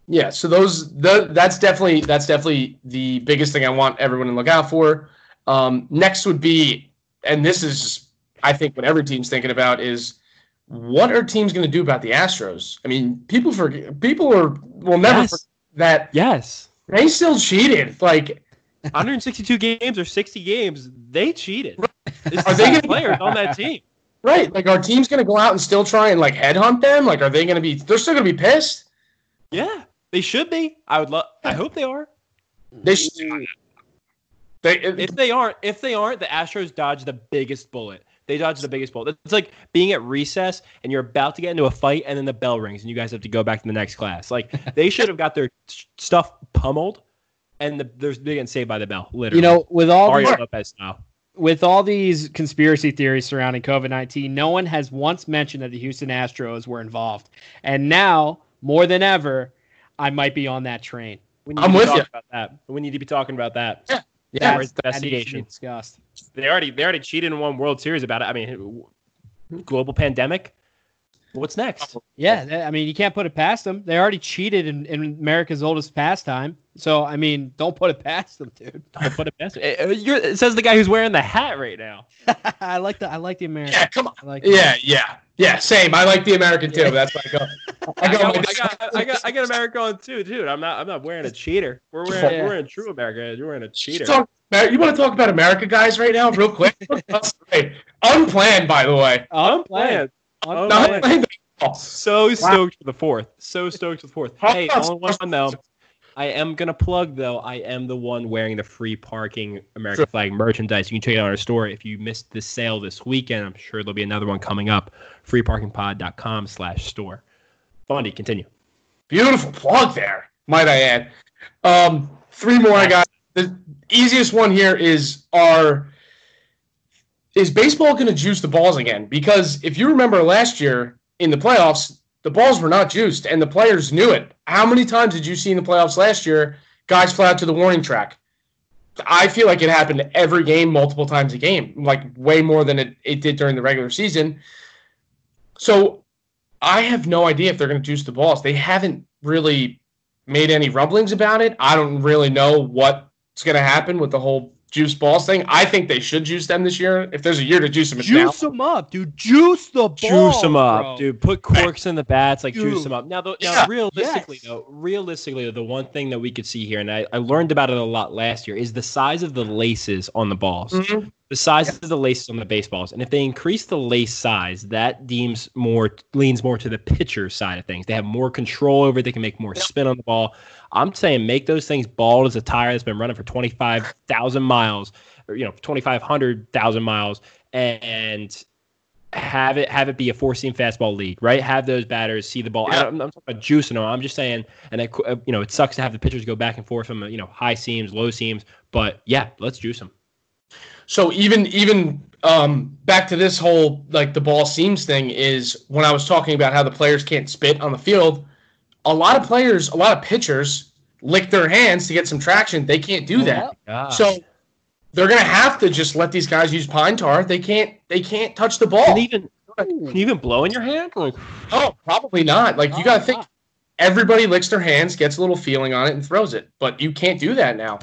Yeah, so those the that's definitely that's definitely the biggest thing I want everyone to look out for. Um, next would be, and this is I think what every team's thinking about is what are teams going to do about the Astros? I mean, people forget people are will never Yes. forget that Yes. they still cheated. Like, 162 games or 60 games, they cheated. It's Are they gonna players on that team? right? Like, our team's going to go out and still try and like headhunt them? Like, are they going to be? They're still going to be pissed. Yeah, they should be. I would love. I hope they are. They should. They, If they aren't, if they aren't, the Astros dodge the biggest bullet. They dodge the biggest bullet. It's like being at recess and you're about to get into a fight, and then the bell rings, and you guys have to go back to the next class. Like they should have got their stuff pummeled, and the, there's they getting saved by the bell. Literally, You know, with all Mario these, Lopez style. with all these conspiracy theories surrounding COVID nineteen, no one has once mentioned that the Houston Astros were involved, and now more than ever, I might be on that train. We need I'm to be with talking you. About that. We need to be talking about that. Yeah. Yeah, That's- that needs to be investigation. discussed. They already they already cheated in one World Series about it. I mean, global pandemic. What's next? Yeah, I mean, you can't put it past them. They already cheated in, in America's oldest pastime. So, I mean, don't put it past them, dude. Don't put it past. Uh, you're- It says the guy who's wearing the hat right now. I like the I like the American. yeah, come on. I like Yeah, yeah, yeah. Same. I like the American too. That's why I go. I I got, my- I got, I got, I got America on too, dude. I'm not, I'm not wearing a cheater. We're wearing, Yeah. we're wearing true America. You're wearing a cheater. Talk- you want to talk about America, guys, right now, real quick? Unplanned, by the way. Oh, Unplanned. Unplanned. Not Unplanned. unplanned at all. So stoked for the fourth. So stoked for the fourth. How Hey, about- only one though. I am gonna plug though. I am the one wearing the free parking American Sure. flag merchandise. You can check it out on our store. If you missed the sale this weekend, I'm sure there'll be another one coming up. Freeparkingpod.com slash store. Fundy, continue. Beautiful plug there, might I add. Um, three more I got. The easiest one here is our is baseball going to juice the balls again? Because if you remember last year in the playoffs, the balls were not juiced, and the players knew it. How many times did you see in the playoffs last year guys fly out to the warning track? I feel like it happened every game, multiple times a game, like way more than it, it did during the regular season. So I have no idea if they're going to juice the balls. They haven't really made any rumblings about it. I don't really know what's going to happen with the whole juice balls thing. I think they should juice them this year. If there's a year to juice them, it's now. Juice them up, dude. Juice the ball. juice them up, bro. dude. Put corks in the bats, like juice them up. Now, though, now Yeah, realistically, yes. though, realistically, the one thing that we could see here, and I, I learned about it a lot last year, is the size of the laces on the balls. Mhm. The size of the laces on the baseballs, and if they increase the lace size, that deems more leans more to the pitcher side of things. They have more control over it. They can make more spin on the ball. I'm saying make those things bald as a tire that's been running for twenty five thousand miles, or you know twenty five hundred thousand miles, and have it have it be a four seam fastball lead, right? Have those batters see the ball. I Yeah. don't, I'm not talking about juicing them. I'm just saying, and it, you know, it sucks to have the pitchers go back and forth from you know high seams, low seams, but yeah, let's juice them. So even even um, back to this whole like the ball seams thing is when I was talking about how the players can't spit on the field. A lot of players, a lot of pitchers lick their hands to get some traction. They can't do that. So they're gonna have to just let these guys use pine tar. They can't. They can't touch the ball. and even can even blow in your hand? Like, Oh, probably not. Like you Oh, got to think. Everybody licks their hands, gets a little feeling on it, and throws it. But you can't do that now.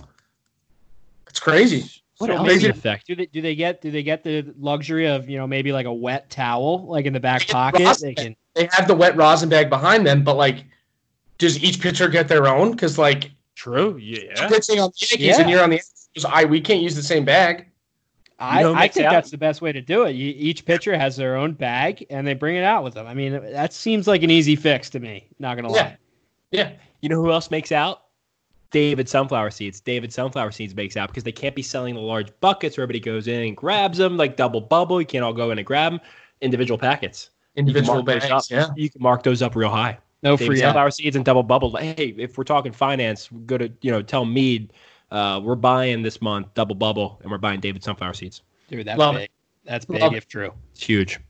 It's crazy. What So else the effect? Do they do they get do they get the luxury of you know maybe like a wet towel like in the back They pocket? rosin They can. They have the wet rosin bag behind them, but like, does each pitcher get their own? Because like, True. you're Yeah. pitching on the Yankees Yeah. and you're on the Astros, I we can't use the same bag. I, I think out? that's the best way to do it. You, each pitcher has their own bag and they bring it out with them. I mean, that seems like an easy fix to me. Not gonna Yeah. lie. Yeah, You know who else makes out? David Sunflower Seeds. David Sunflower Seeds makes out because they can't be selling the large buckets where everybody goes in and grabs them like double bubble. You can't all go in and grab them. Individual packets. Individual mark bags. Yeah, You can mark those up real high. No David free Sunflower Seeds and double bubble. Hey, if we're talking finance, go to you know tell Mead uh, we're buying this month double bubble and we're buying David Sunflower Seeds. dude. That's Love big. That's big Love if true. It's huge.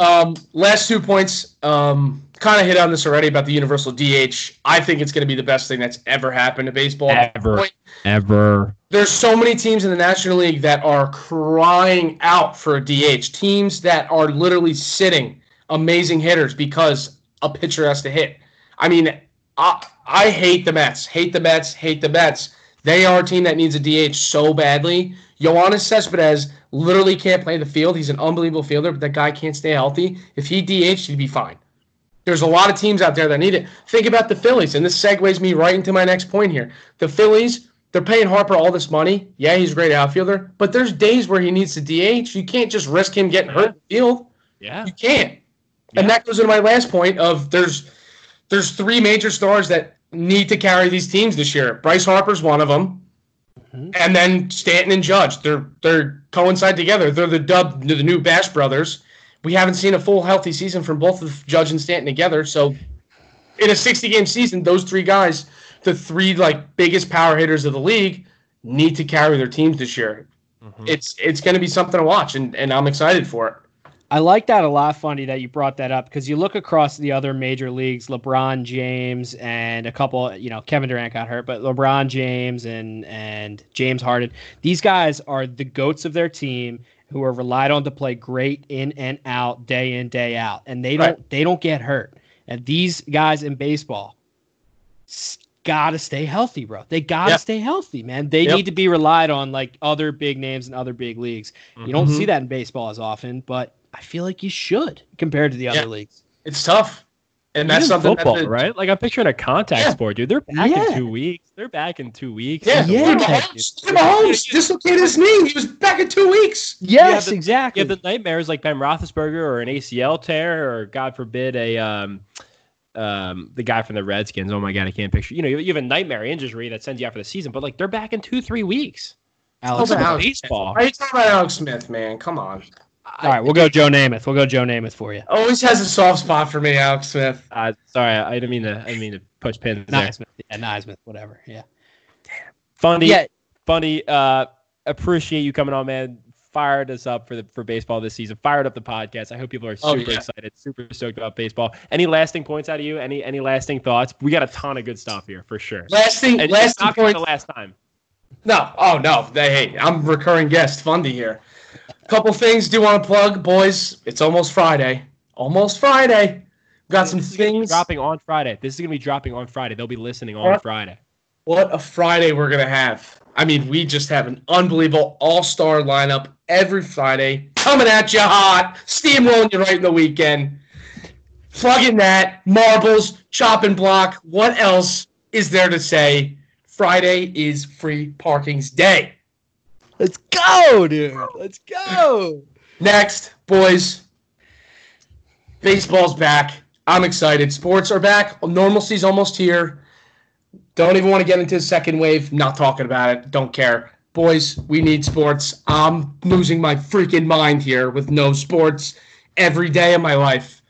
Um, last two points. Um, kind of hit on this already about the universal DH. I think it's going to be the best thing that's ever happened to baseball. Ever. Ever. There's so many teams in the National League that are crying out for a DH. Teams that are literally sitting amazing hitters because a pitcher has to hit. I mean, I, I hate the Mets. Hate the Mets. Hate the Mets. They are a team that needs a DH so badly. Yoenis Cespedes literally can't play the field. He's an unbelievable fielder, but that guy can't stay healthy. If he DH'd, he'd be fine. There's a lot of teams out there that need it. Think about the Phillies, and this segues me right into my next point here. The Phillies, they're paying Harper all this money. Yeah, he's a great outfielder, but there's days where he needs to DH. You can't just risk him getting hurt in the field. Yeah. You can't. Yeah. And that goes into my last point of there's there's three major stars that need to carry these teams this year. Bryce Harper's one of them. Mm-hmm. and then Stanton and Judge. They're they're coincide together. They're the dub the new Bash brothers. We haven't seen a full healthy season from both of Judge and Stanton together. So in a 60 game season, those three guys, the three like biggest power hitters of the league, need to carry their teams this year. Mm-hmm. It's it's going to be something to watch, and, and I'm excited for it. I like that a lot, Fundy, that you brought that up because you look across the other major leagues, LeBron James and a couple, you know, Kevin Durant got hurt, but LeBron James and and James Harden, these guys are the goats of their team who are relied on to play great in and out, day in, day out. And they don't Right. they don't get hurt. And these guys in baseball gotta stay healthy, bro. They gotta Yeah. stay healthy, man. They Yep. need to be relied on like other big names and other big leagues. You don't Mhm. see that in baseball as often, but I feel like you should compared to the other Yeah. leagues. It's tough, and that's Even something football, that the, right? Like I'm picturing a contact Yeah. sport, dude. They're back Yeah. in two weeks. They're back in two weeks. Yeah, Yeah. Dude, Mahomes, dude, Mahomes dislocated his knee. He was back in two weeks. Yes, the- exactly. You have the nightmares like Ben Roethlisberger or an ACL tear or God forbid a um, um, the guy from the Redskins. Oh my God, I can't picture. You know, you you have a nightmare injury that sends you out for the season, but like they're back in two, three weeks. Alex Smith. Alex baseball. Why are you talking about Alex Smith, man? Come on. All right, we'll go Joe Namath. We'll go Joe Namath for you. Always has a soft spot for me, Alex Smith. Uh, sorry, I didn't mean to. I didn't mean to push pins there. Naismith. Yeah, Naismith, whatever. Yeah. Fundy, Yeah. Fundy. Uh, appreciate you coming on, man. Fired us up for the for baseball this season. Fired up the podcast. I hope people are Oh, super yeah. excited, super stoked about baseball. Any lasting points out of you? Any any lasting thoughts? We got a ton of good stuff here for sure. Last thing, And last it's not thing gonna be point. the last time. No, oh no, they, hey, I'm recurring guest, Fundy here. Couple things do want to plug, boys. It's almost Friday. Almost Friday. Got some is things. dropping on Friday. This is gonna be dropping on Friday. They'll be listening on What? Friday. What a Friday we're gonna have. I mean, we just have an unbelievable all-star lineup every Friday, coming at you hot, steamrolling you right in the weekend. Plugging that, marbles, chopping block. What else is there to say? Friday is free parking's day. Let's go, dude. Let's go. Next, boys. Baseball's back. I'm excited. Sports are back. Normalcy's almost here. Don't even want to get into the second wave. Not talking about it. Don't care. Boys, we need sports. I'm losing my freaking mind here with no sports every day of my life.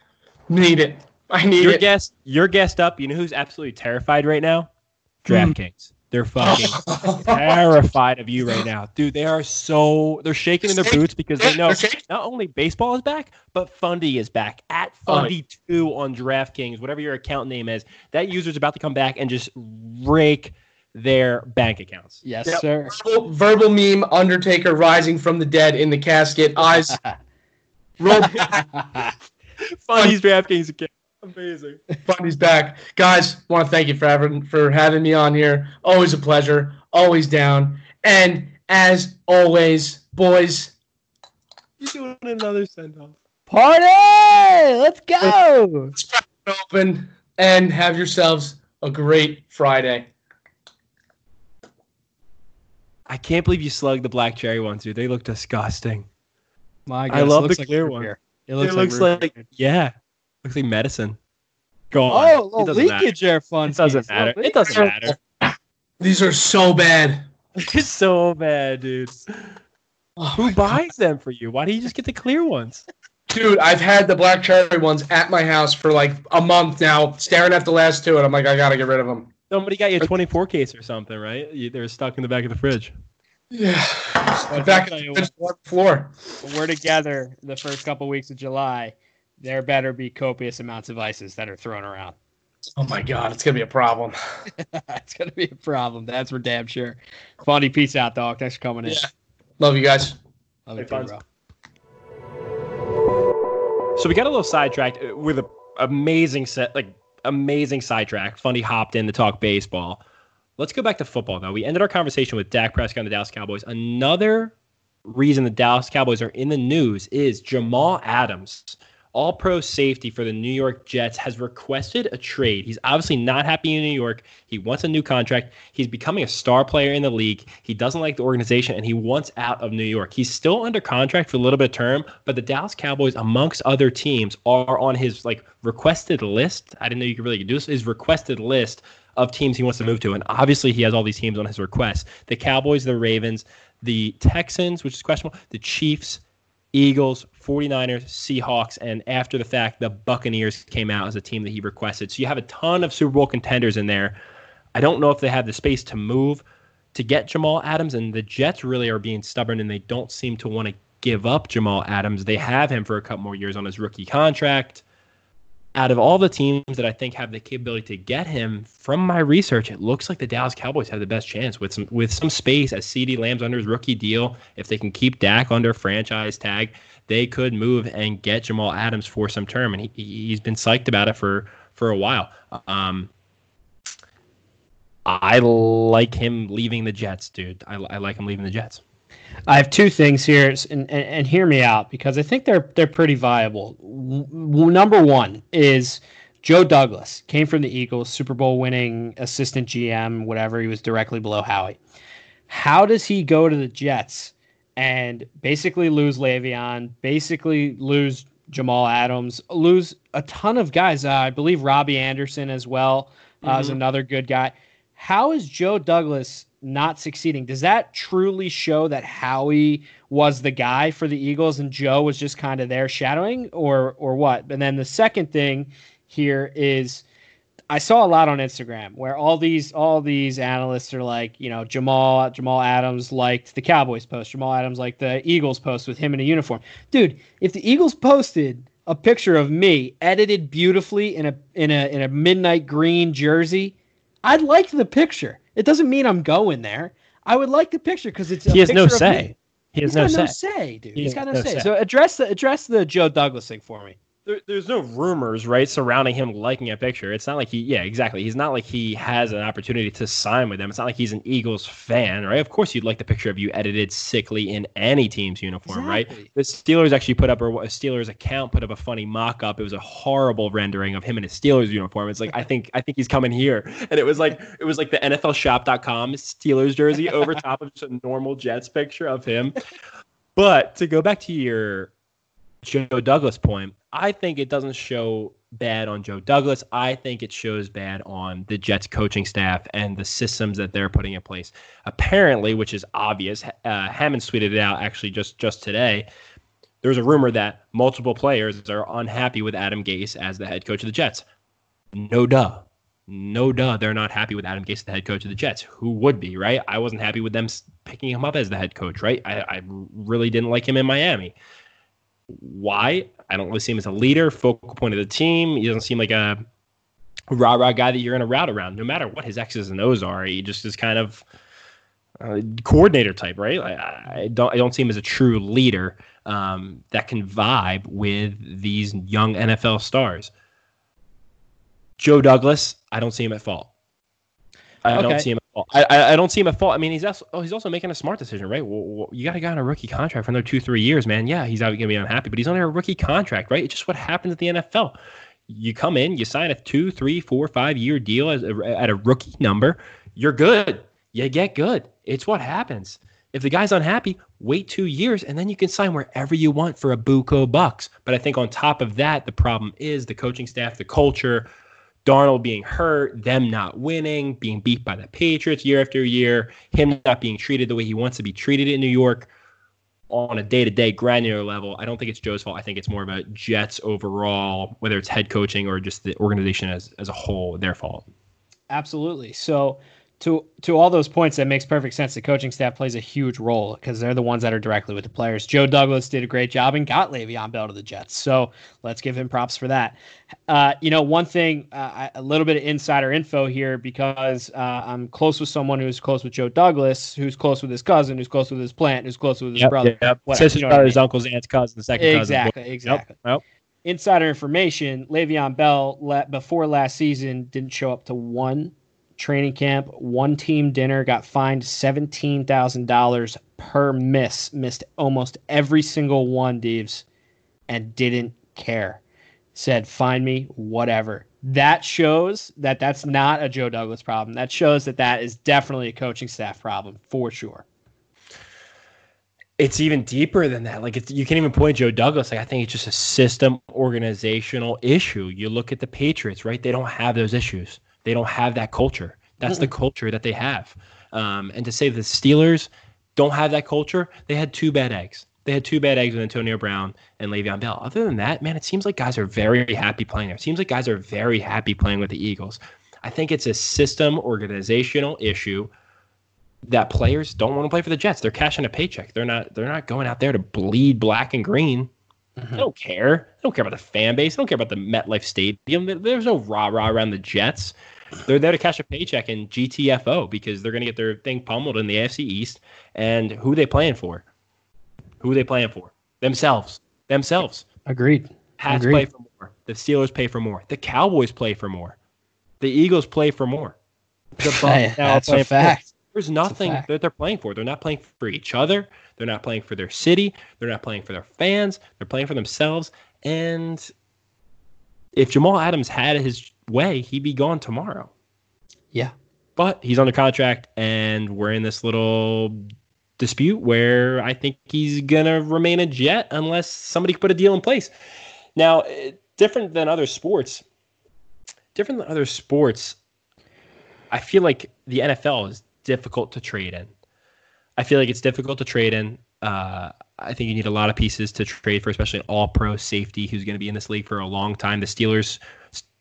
Need it. I need Your it. guest, your guest up. You know who's absolutely terrified right now? Hmm. DraftKings. They're fucking terrified of you right now, dude. They are so they're shaking in their boots because they know not only baseball is back, but Fundy is back at Oh, Fundy two on DraftKings, whatever your account name is. That user is about to come back and just rake their bank accounts. Yes, Yep. sir. verbal, verbal meme Undertaker rising from the dead in the casket. Eyes. roll Fundy's DraftKings account, amazing. Fundy's back, guys. Want to thank you for having for having me on here. Always a pleasure. Always down. And as always, boys, You're doing another send off. Party! Let's go. open and have yourselves a great Friday. I can't believe you slugged the black cherry ones, dude. They look disgusting. My God, I love it looks the like clear one. beer. It It looks, looks, like, root like, yeah, looks like medicine. Go on. Oh, It a matter. leakage there, fun. It doesn't matter. It doesn't matter. These are so bad. It's so bad, dude. Oh Who my God. buys them for you? Why do you just get the clear ones? Dude, I've had the black cherry ones at my house for like a month now, staring at the last two, and I'm like, I gotta get rid of them. Somebody got you a 24 case or something, right? You, they're stuck in the back of the fridge. Yeah. I'll Back tell on you the floor. We're together the first couple weeks of July, there better be copious amounts of ices that are thrown around. Oh my god, it's gonna be a problem. it's gonna be a problem. That's for damn sure. Fundy, peace out, dog. Thanks for coming in. Yeah. Love you guys. Love you too, bro. So we got a little sidetracked uh, with a amazing set, like amazing sidetrack. Fundy hopped in to talk baseball. Let's go back to football though. We ended our conversation with Dak Prescott and the Dallas Cowboys. Another reason the Dallas Cowboys are in the news is Jamal Adams, all pro safety for the New York Jets, has requested a trade. He's obviously not happy in New York. He wants a new contract. He's becoming a star player in the league. He doesn't like the organization and he wants out of New York. He's still under contract for a little bit of term, but the Dallas Cowboys, amongst other teams, are on his like requested list. I didn't know you could really do this. His requested list of teams he wants to move to. And obviously, he has all these teams on his request the Cowboys, the Ravens, the Texans, which is questionable, the Chiefs, Eagles, 49ers, Seahawks, and after the fact, the Buccaneers came out as a team that he requested. So you have a ton of Super Bowl contenders in there. I don't know if they have the space to move to get Jamal Adams, and the Jets really are being stubborn and they don't seem to want to give up Jamal Adams. They have him for a couple more years on his rookie contract out of all the teams that I think have the capability to get him, from my research, it looks like the Dallas Cowboys have the best chance with some with some space as CeeDee Lamb's under his rookie deal. If they can keep Dak under franchise tag, they could move and get Jamal Adams for some term, and he he's been psyched about it for for a while. Um, I like him leaving the Jets, dude. I, I like him leaving the Jets. I have two things here, and, and, and, hear me out because I think they're they're pretty viable. W- number one is Joe Douglas came from the Eagles, Super Bowl winning assistant GM, whatever. He was directly below Howie. How does he go to the Jets and basically lose Le'Veon, basically lose Jamal Adams, lose a ton of guys? Uh, I believe Robbie Anderson as well uh, mm-hmm. is another good guy. How is Joe Douglas not succeeding, does that truly show that Howie was the guy for the Eagles and Joe was just kind of there shadowing or or what? And then the second thing here is I saw a lot on Instagram where all these all these analysts are like, you know, Jamal Jamal Adams liked the Cowboys post, Jamal Adams liked the Eagles post with him in a uniform. Dude, if the Eagles posted a picture of me edited beautifully in a in a in a midnight green jersey, I'd like the picture. It doesn't mean I'm going there. I would like the picture because it's. A He has no say. He has no say. no say, dude. He He's got no, no say. say. So address the address the Joe Douglas thing for me there, there's no rumors right surrounding him liking a picture. It's not like he, yeah, exactly. He's not like he has an opportunity to sign with them. It's not like he's an Eagles fan, right? Of course, you'd like the picture of you edited sickly in any team's uniform, exactly. right? The Steelers actually put up a, a Steelers account put up a funny mock-up. It was a horrible rendering of him in his Steelers uniform. It's like I think I think he's coming here, and it was like it was like the nfl NFLShop.com Steelers jersey over top of just a normal Jets picture of him. But to go back to your Joe Douglas point, I think it doesn't show bad on Joe Douglas. I think it shows bad on the Jets coaching staff and the systems that they're putting in place. Apparently, which is obvious, uh, Hammond tweeted it out actually just just today. There's a rumor that multiple players are unhappy with Adam Gase as the head coach of the Jets. No duh. No duh. They're not happy with Adam Gase, the head coach of the Jets. Who would be, right? I wasn't happy with them picking him up as the head coach, right? I, I really didn't like him in Miami. Why? I don't really see him as a leader, focal point of the team. He doesn't seem like a rah rah guy that you're going to route around, no matter what his X's and O's are. He just is kind of uh, coordinator type, right? I, I, don't I don't see him as a true leader um, that can vibe with these young NFL stars. Joe Douglas, I don't see him at fault. I okay. don't see him. I, I, don't see him at fault. I mean, he's also oh, he's also making a smart decision, right? Well, you got a guy on a rookie contract for another two, three years, man. Yeah, he's going to be unhappy, but he's on a rookie contract, right? It's just what happens at the NFL. You come in, you sign a two, three, four, five year deal as a, at a rookie number. You're good. You get good. It's what happens. If the guy's unhappy, wait two years and then you can sign wherever you want for a buco bucks. But I think on top of that, the problem is the coaching staff, the culture, Darnold being hurt, them not winning, being beat by the Patriots year after year, him not being treated the way he wants to be treated in New York on a day to day granular level. I don't think it's Joe's fault. I think it's more of a Jets overall, whether it's head coaching or just the organization as, as a whole, their fault. Absolutely. So to to all those points, that makes perfect sense. The coaching staff plays a huge role because they're the ones that are directly with the players. Joe Douglas did a great job and got Le'Veon Bell to the Jets, so let's give him props for that. Uh, you know, one thing, uh, a little bit of insider info here because uh, I'm close with someone who's close with Joe Douglas, who's close with his cousin, who's close with his plant, who's close with his yep, brother. Yep. Sisters, you know brothers, I mean? uncles, aunts, cousins, second exactly, cousin. Exactly, exactly. Yep. Insider information: Le'Veon Bell, before last season, didn't show up to one training camp, one team dinner, got fined $17,000 per miss, missed almost every single one, Deeves, and didn't care. Said, find me, whatever. That shows that that's not a Joe Douglas problem. That shows that that is definitely a coaching staff problem for sure. It's even deeper than that. Like it's, you can't even point Joe Douglas. Like I think it's just a system organizational issue. You look at the Patriots, right? They don't have those issues They don't have that culture. That's the culture that they have. Um, and to say the Steelers don't have that culture, they had two bad eggs. They had two bad eggs with Antonio Brown and Le'Veon Bell. Other than that, man, it seems like guys are very happy playing there. It seems like guys are very happy playing with the Eagles. I think it's a system organizational issue that players don't want to play for the Jets. They're cashing a paycheck. They're not they're not going out there to bleed black and green. Mm-hmm. They don't care. They don't care about the fan base. They don't care about the MetLife Stadium. There's no rah rah around the Jets. They're there to cash a paycheck in GTFO because they're going to get their thing pummeled in the AFC East. And who they playing for? Who they playing for? Themselves. Themselves. Agreed. Pats Agreed. play for more. The Steelers pay for more. The Cowboys play for more. The Eagles play for more. The now that's a fact. There's nothing fact. that they're playing for. They're not playing for each other. They're not playing for their city. They're not playing for their fans. They're playing for themselves. And if Jamal Adams had his way, he'd be gone tomorrow. Yeah. But he's under contract, and we're in this little dispute where I think he's gonna remain a Jet unless somebody put a deal in place. Now, eh, different than other sports, different than other sports, I feel like the NFL is difficult to trade in. I feel like it's difficult to trade in. Uh, I think you need a lot of pieces to trade for, especially an all-pro safety who's going to be in this league for a long time. The Steelers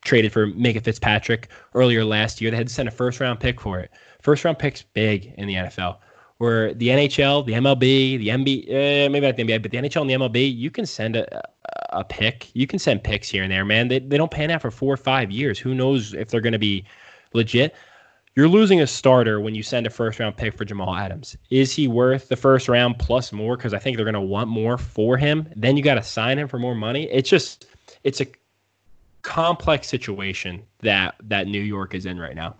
traded for Minkah Fitzpatrick earlier last year. They had to send a first-round pick for it. First-round pick's big in the NFL. Where the NHL, the MLB, the MB, uh, maybe not the NBA, but the NHL and the MLB, you can send a, a pick. You can send picks here and there, man. They, they don't pan out for four or five years. Who knows if they're going to be legit? You're losing a starter when you send a first round pick for Jamal Adams. Is he worth the first round plus more? Because I think they're going to want more for him. Then you got to sign him for more money. It's just, it's a complex situation that that New York is in right now.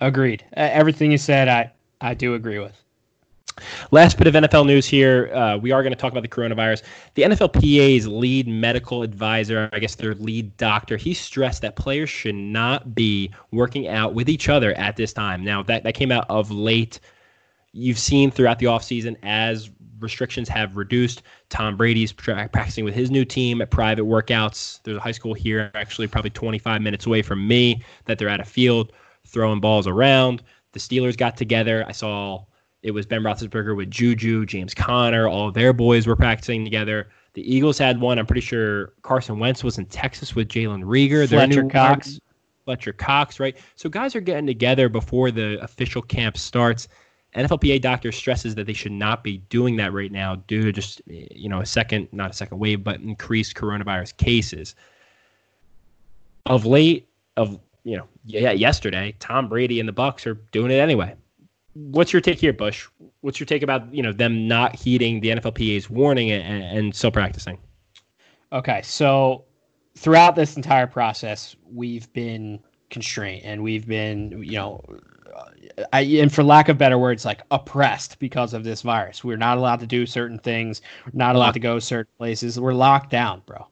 Agreed. Uh, everything you said, I I do agree with. Last bit of NFL news here. Uh, we are going to talk about the coronavirus. The NFLPA's lead medical advisor, I guess their lead doctor, he stressed that players should not be working out with each other at this time. Now, that, that came out of late. You've seen throughout the offseason as restrictions have reduced. Tom Brady's pra- practicing with his new team at private workouts. There's a high school here, actually, probably 25 minutes away from me, that they're at a field throwing balls around. The Steelers got together. I saw it was Ben Roethlisberger with Juju, James Conner, all their boys were practicing together. The Eagles had one. I'm pretty sure Carson Wentz was in Texas with Jalen Reagor. Fletcher Cox. Fletcher Cox, right? So guys are getting together before the official camp starts. NFLPA doctor stresses that they should not be doing that right now due to just you know a second, not a second wave, but increased coronavirus cases. Of late, of you know, yeah, yesterday, Tom Brady and the Bucs are doing it anyway. What's your take here, Bush? What's your take about you know them not heeding the NFLPA's warning and, and still practicing? Okay, so throughout this entire process, we've been constrained and we've been, you know, uh, I, and for lack of better words, like oppressed because of this virus. We're not allowed to do certain things. Not allowed to go certain places. We're locked down, bro.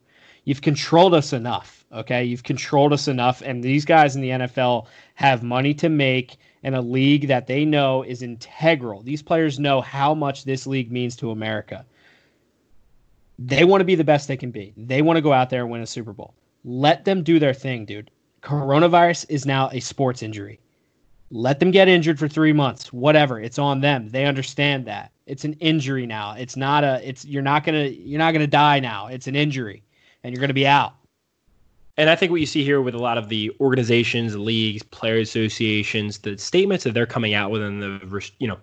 You've controlled us enough. Okay, you've controlled us enough, and these guys in the NFL have money to make in a league that they know is integral. These players know how much this league means to America they want to be the best they can be. They want to go out there and win a Super Bowl. Let them do their thing, dude. Coronavirus is now a sports injury. Let them get injured for three months, whatever. It's on them. They understand that it's an injury now. It's not a. It's you're not gonna you're not gonna die now. It's an injury, and you're gonna be out. And I think what you see here with a lot of the organizations, leagues, player associations, the statements that they're coming out with and the, you know,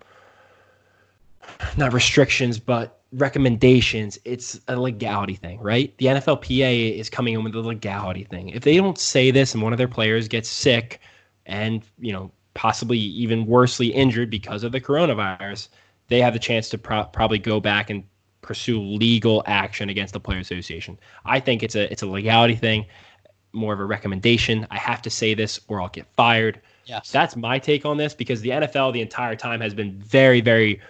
not restrictions, but recommendations, it's a legality thing, right? The NFLPA is coming in with a legality thing. If they don't say this and one of their players gets sick and, you know, possibly even worsely injured because of the coronavirus, they have the chance to pro- probably go back and pursue legal action against the player association. I think it's a it's a legality thing, more of a recommendation. I have to say this or I'll get fired. Yes. That's my take on this because the NFL the entire time has been very, very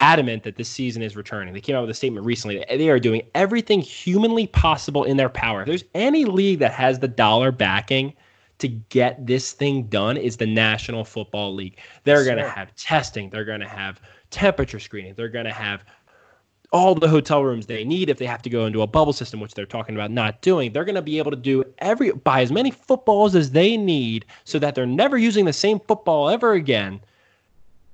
adamant that this season is returning. They came out with a statement recently that they are doing everything humanly possible in their power. If there's any league that has the dollar backing to get this thing done, is the National Football League. They're going to have testing. They're going to have temperature screening. They're going to have all the hotel rooms they need if they have to go into a bubble system, which they're talking about not doing. They're going to be able to do every buy as many footballs as they need so that they're never using the same football ever again.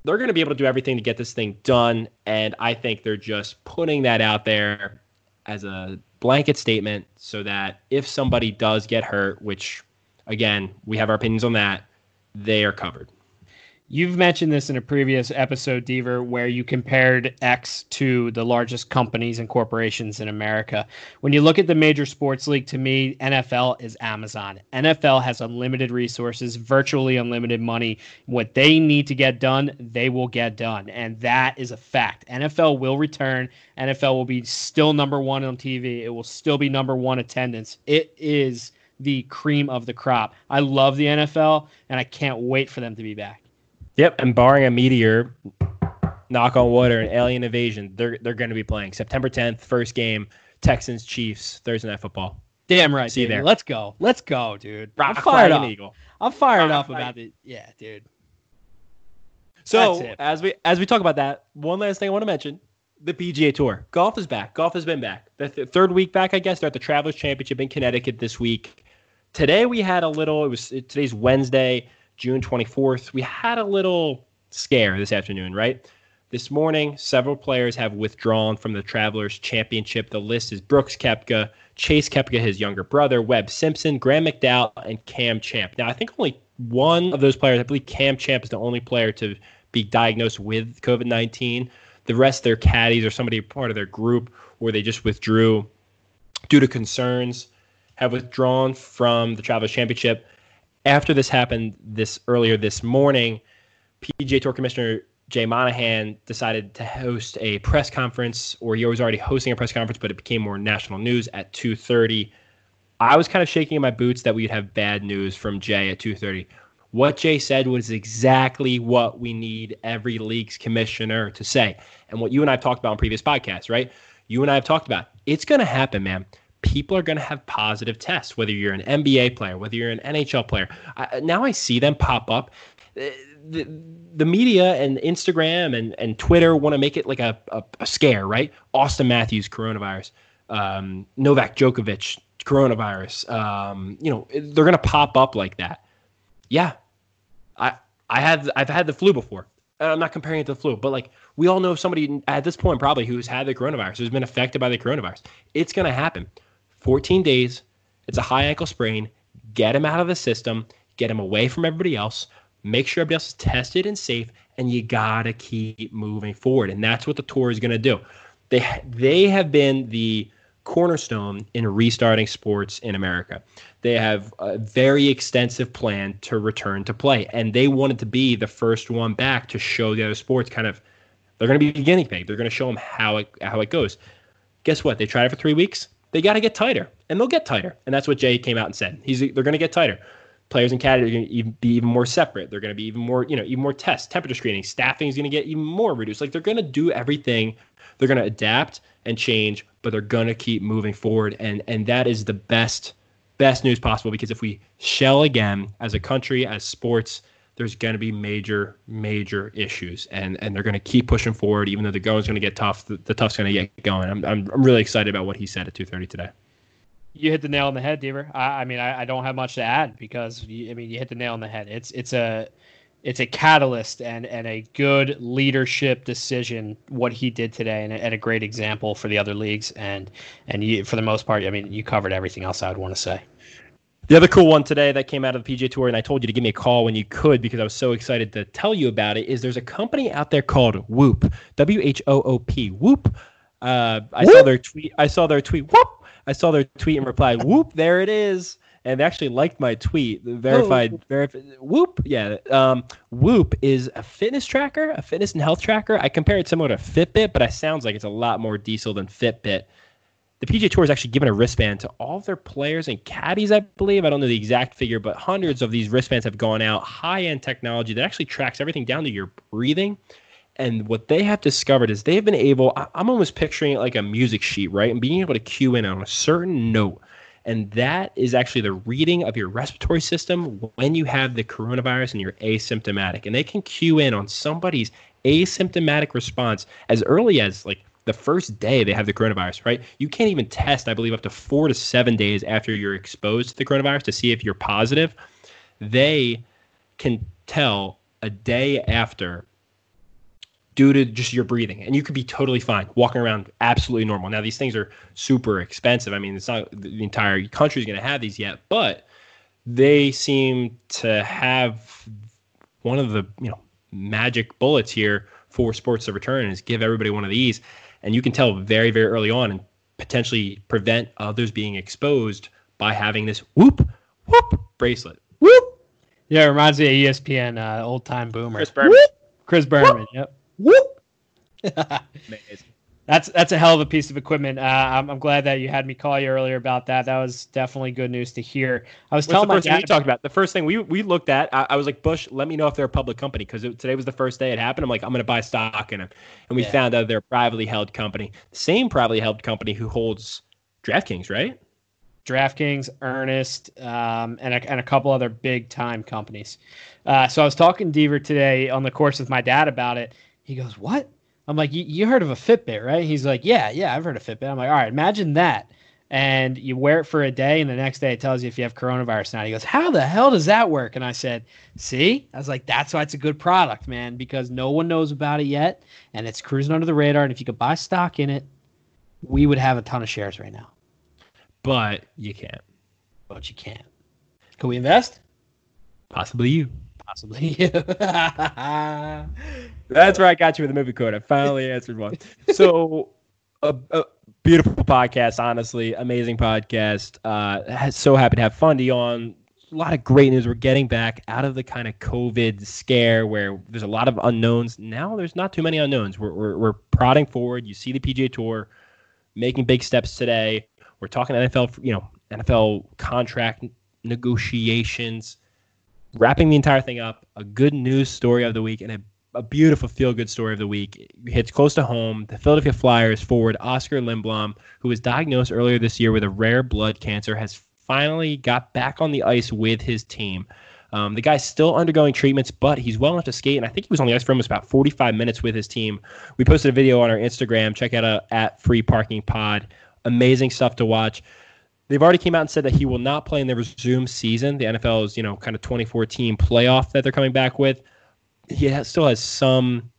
They're going to be able to do everything to get this thing done, and I think they're just putting that out there as a blanket statement so that if somebody does get hurt, which again we have our opinions on that, they are covered. You've mentioned this in a previous episode, Deaver, where you compared X to the largest companies and corporations in America. When you look at the major sports league, to me, NFL is Amazon. NFL has unlimited resources, virtually unlimited money. What they need to get done, they will get done. And that is a fact. NFL will return. NFL will be still number one on TV. It will still be number one attendance. It is the cream of the crop. I love the NFL, and I can't wait for them to be back. Yep, and barring a meteor, knock on wood, or an alien invasion, they're they're going to be playing September 10th, first game, Texans Chiefs Thursday night football. Damn right. See you there. Let's go. Let's go, dude. Rock, I'm fired up. eagle. I'm fired Rock, up about it. Yeah, dude. So it. as we as we talk about that, one last thing I want to mention: the PGA Tour. Golf is back. Golf has been back. The th- third week back, I guess. They're at the Travelers Championship in Connecticut this week. Today we had a little. It was today's Wednesday, June twenty fourth. We had a little scare this afternoon, right? This morning, several players have withdrawn from the Travelers Championship. The list is Brooks Koepka, Chase Koepka, his younger brother, Webb Simpson, Graeme McDowell, and Cam Champ. Now, I think only one of those players, I believe Cam Champ is the only player to be diagnosed with COVID 19. The rest, their caddies or somebody part of their group, or they just withdrew due to concerns, have withdrawn from the Travelers Championship. After this happened this earlier this morning, PGA Tour Commissioner Jay Monahan decided to host a press conference, or he was already hosting a press conference, but it became more national news at 2:30. I was kind of shaking in my boots that we'd have bad news from Jay at 2:30. What Jay said was exactly what we need every league's commissioner to say, and what you and I have talked about on previous podcasts, right? You and I have talked about. It's going to happen, man. People are going to have positive tests, whether you're an NBA player, whether you're an NHL player. I, now I see them pop up the, the media and Instagram and, and Twitter want to make it like a, a, a scare, right? Auston Matthews, coronavirus. Um, Novak Djokovic, coronavirus. Um, you know, they're going to pop up like that. Yeah. I, I had, I've had the flu before. I'm not comparing it to the flu, but like we all know somebody at this point probably who's had the coronavirus, who's been affected by the coronavirus. It's going to happen. 14 days. It's a high ankle sprain. Get him out of the system. Get him away from everybody else make sure everybody else is tested and safe, and you gotta keep moving forward. And that's what the tour is gonna do. They they have been the cornerstone in restarting sports in America. They have a very extensive plan to return to play, and they wanted to be the first one back to show the other sports kind of. They're going to be the guinea pig. They're going to show them how it how it goes. Guess what? They tried it for three weeks. They got to get tighter, and they'll get tighter. And that's what Jay came out and said. He's they're going to get tighter players in Canada are going to be even more separate. They're going to be even more, you know, even more tests, temperature screening, staffing is going to get even more reduced. Like they're going to do everything. They're going to adapt and change, but they're going to keep moving forward. And and that is the best best news possible because if we shell again as a country, as sports, there's going to be major major issues, and and they're going to keep pushing forward, even though the going's going to get tough. The, the tough's going to get going. I'm, I'm I'm really excited about what he said at 2:30 today. You hit the nail on the head, Deaver. I, I mean, I, I don't have much to add because you, I mean, you hit the nail on the head. It's it's a it's a catalyst and and a good leadership decision what he did today, and a, and a great example for the other leagues. And and you, for the most part, I mean, you covered everything else I would want to say. The other cool one today that came out of the PGA Tour, and I told you to give me a call when you could because I was so excited to tell you about it, is there's a company out there called Whoop, W H O O P, Whoop. Uh, I saw their tweet. I saw their tweet. Whoop. I saw their tweet and replied, "Whoop, there it is." And they actually liked my tweet. Verified, verified. Whoop, yeah. Um, Whoop is a fitness tracker, a fitness and health tracker. I compare it similar to Fitbit, but it sounds like it's a lot more diesel than Fitbit. The PGA Tour has actually given a wristband to all of their players and caddies, I believe. I don't know the exact figure, but hundreds of these wristbands have gone out. High end technology that actually tracks everything down to your breathing. And what they have discovered is they've been able, I'm almost picturing it like a music sheet, right? And being able to cue in on a certain note. And that is actually the reading of your respiratory system when you have the coronavirus and you're asymptomatic. And they can cue in on somebody's asymptomatic response as early as like the first day they have the coronavirus, right? You can't even test, I believe, up to four to seven days after you're exposed to the coronavirus to see if you're positive. They can tell a day after due to just your breathing and you could be totally fine walking around absolutely normal now these things are super expensive i mean it's not the entire country is going to have these yet but they seem to have one of the you know magic bullets here for sports to return is give everybody one of these and you can tell very very early on and potentially prevent others being exposed by having this whoop whoop bracelet whoop Yeah, it reminds me of ESPN uh, old time boomer. Chris Berman. Chris Berman. Yep. Whoop. Amazing. That's that's a hell of a piece of equipment. Uh, I'm, I'm glad that you had me call you earlier about that. That was definitely good news to hear. I was What's telling the my first thing dad we talked about? The first thing we we looked at, I, I was like, Bush, let me know if they're a public company because today was the first day it happened. I'm like, I'm going to buy stock in them, and we Yeah. found out they're a privately held company, same privately held company who holds DraftKings, right? DraftKings, Ernest, um, and, a, and a couple other big time companies. Uh, so I was talking to Deaver today on the course with my dad about it. He goes, "What?" I'm like, "You heard of a Fitbit, right?" He's like, "Yeah, yeah, I've heard of Fitbit." I'm like, "All right, imagine that." And you wear it for a day, and the next day it tells you if you have coronavirus. Now he goes, "How the hell does that work?" And I said, "See, I was like, that's why it's a good product, man, because no one knows about it yet, and it's cruising under the radar. And if you could buy stock in it, we would have a ton of shares right now, But you can't. but you can't. Can we invest? Possibly you. Possibly. That's where I got you with the movie code. I finally answered one. So, a, a beautiful podcast, honestly, amazing podcast. Uh, so happy to have Fundy on. A lot of great news. We're getting back out of the kind of COVID scare where there's a lot of unknowns. Now there's not too many unknowns. We're, we're, we're prodding forward. You see the PGA Tour making big steps today. We're talking NFL, you know, NFL contract negotiations wrapping the entire thing up, a good news story of the week and a, a beautiful feel good story of the week. It hits close to home. The Philadelphia Flyers forward Oskar Lindblom, who was diagnosed earlier this year with a rare blood cancer, has finally got back on the ice with his team. Um, the guy's still undergoing treatments, but he's well enough to skate, and I think he was on the ice for almost about 45 minutes with his team. We posted a video on our Instagram. Check out uh, at Free Parking Pod. Amazing stuff to watch they've already came out and said that he will not play in the resumed season. The NFL's, you know, kind of 2014 playoff that they're coming back with. He has, still has some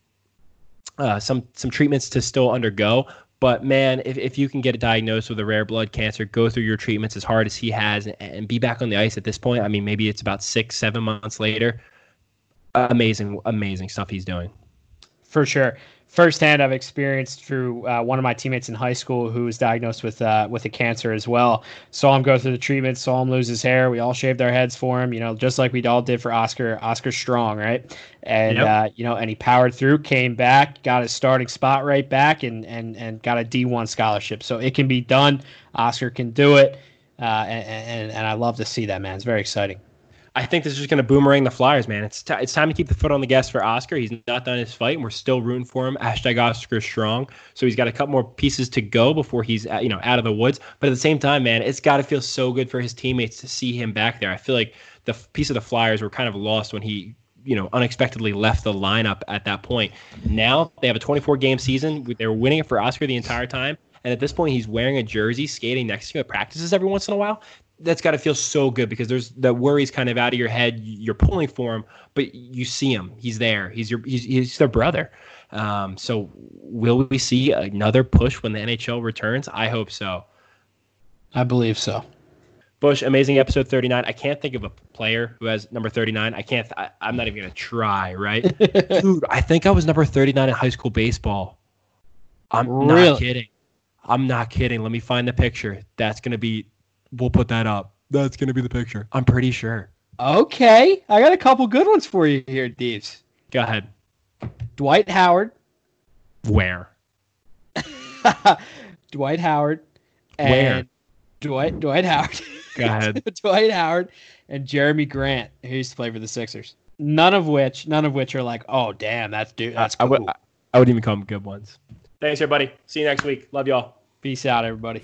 uh, some some treatments to still undergo. But man, if, if you can get diagnosed with a rare blood cancer, go through your treatments as hard as he has, and, and be back on the ice at this point. I mean, maybe it's about six, seven months later. Amazing, amazing stuff he's doing. For sure. Firsthand, I've experienced through uh, one of my teammates in high school who was diagnosed with uh, with a cancer as well. Saw him go through the treatment, saw him lose his hair. We all shaved our heads for him, you know, just like we all did for Oskar. Oskar Strong, right? And Yep. uh, you know, and he powered through, came back, got his starting spot right back, and and and got a D one scholarship. So it can be done. Oskar can do it, uh, and, and and I love to see that man. It's very exciting. I think this is just going to boomerang the Flyers, man. It's t- it's time to keep the foot on the gas for Oskar. He's not done his fight, and we're still rooting for him. Hashtag Oskar strong. So he's got a couple more pieces to go before he's uh, you know out of the woods. But at the same time, man, it's got to feel so good for his teammates to see him back there. I feel like the f- piece of the Flyers were kind of lost when he you know unexpectedly left the lineup at that point. Now they have a 24 game season. They're winning it for Oskar the entire time. And at this point, he's wearing a jersey, skating next to him at practices every once in a while that's got to feel so good because there's the worries kind of out of your head. You're pulling for him, but you see him. He's there. He's your he's, he's their brother. Um, so will we see another push when the NHL returns? I hope so. I believe so. Bush, amazing episode 39. I can't think of a player who has number 39. I can't. I, I'm not even gonna try. Right, dude. I think I was number 39 in high school baseball. I'm Really? not kidding. I'm not kidding. Let me find the picture. That's gonna be. We'll put that up. That's gonna be the picture. I'm pretty sure. Okay, I got a couple good ones for you here, Deeves. Go ahead. Dwight Howard, Where? Dwight Howard, Where? Dwight Dwight Howard, Go ahead. Dwight Howard, and Jerami Grant, who used to play for the Sixers. None of which, none of which are like, oh damn, that's dude, that's I, cool. would, I wouldn't even call them good ones. Thanks, everybody. See you next week. Love y'all. Peace out, everybody.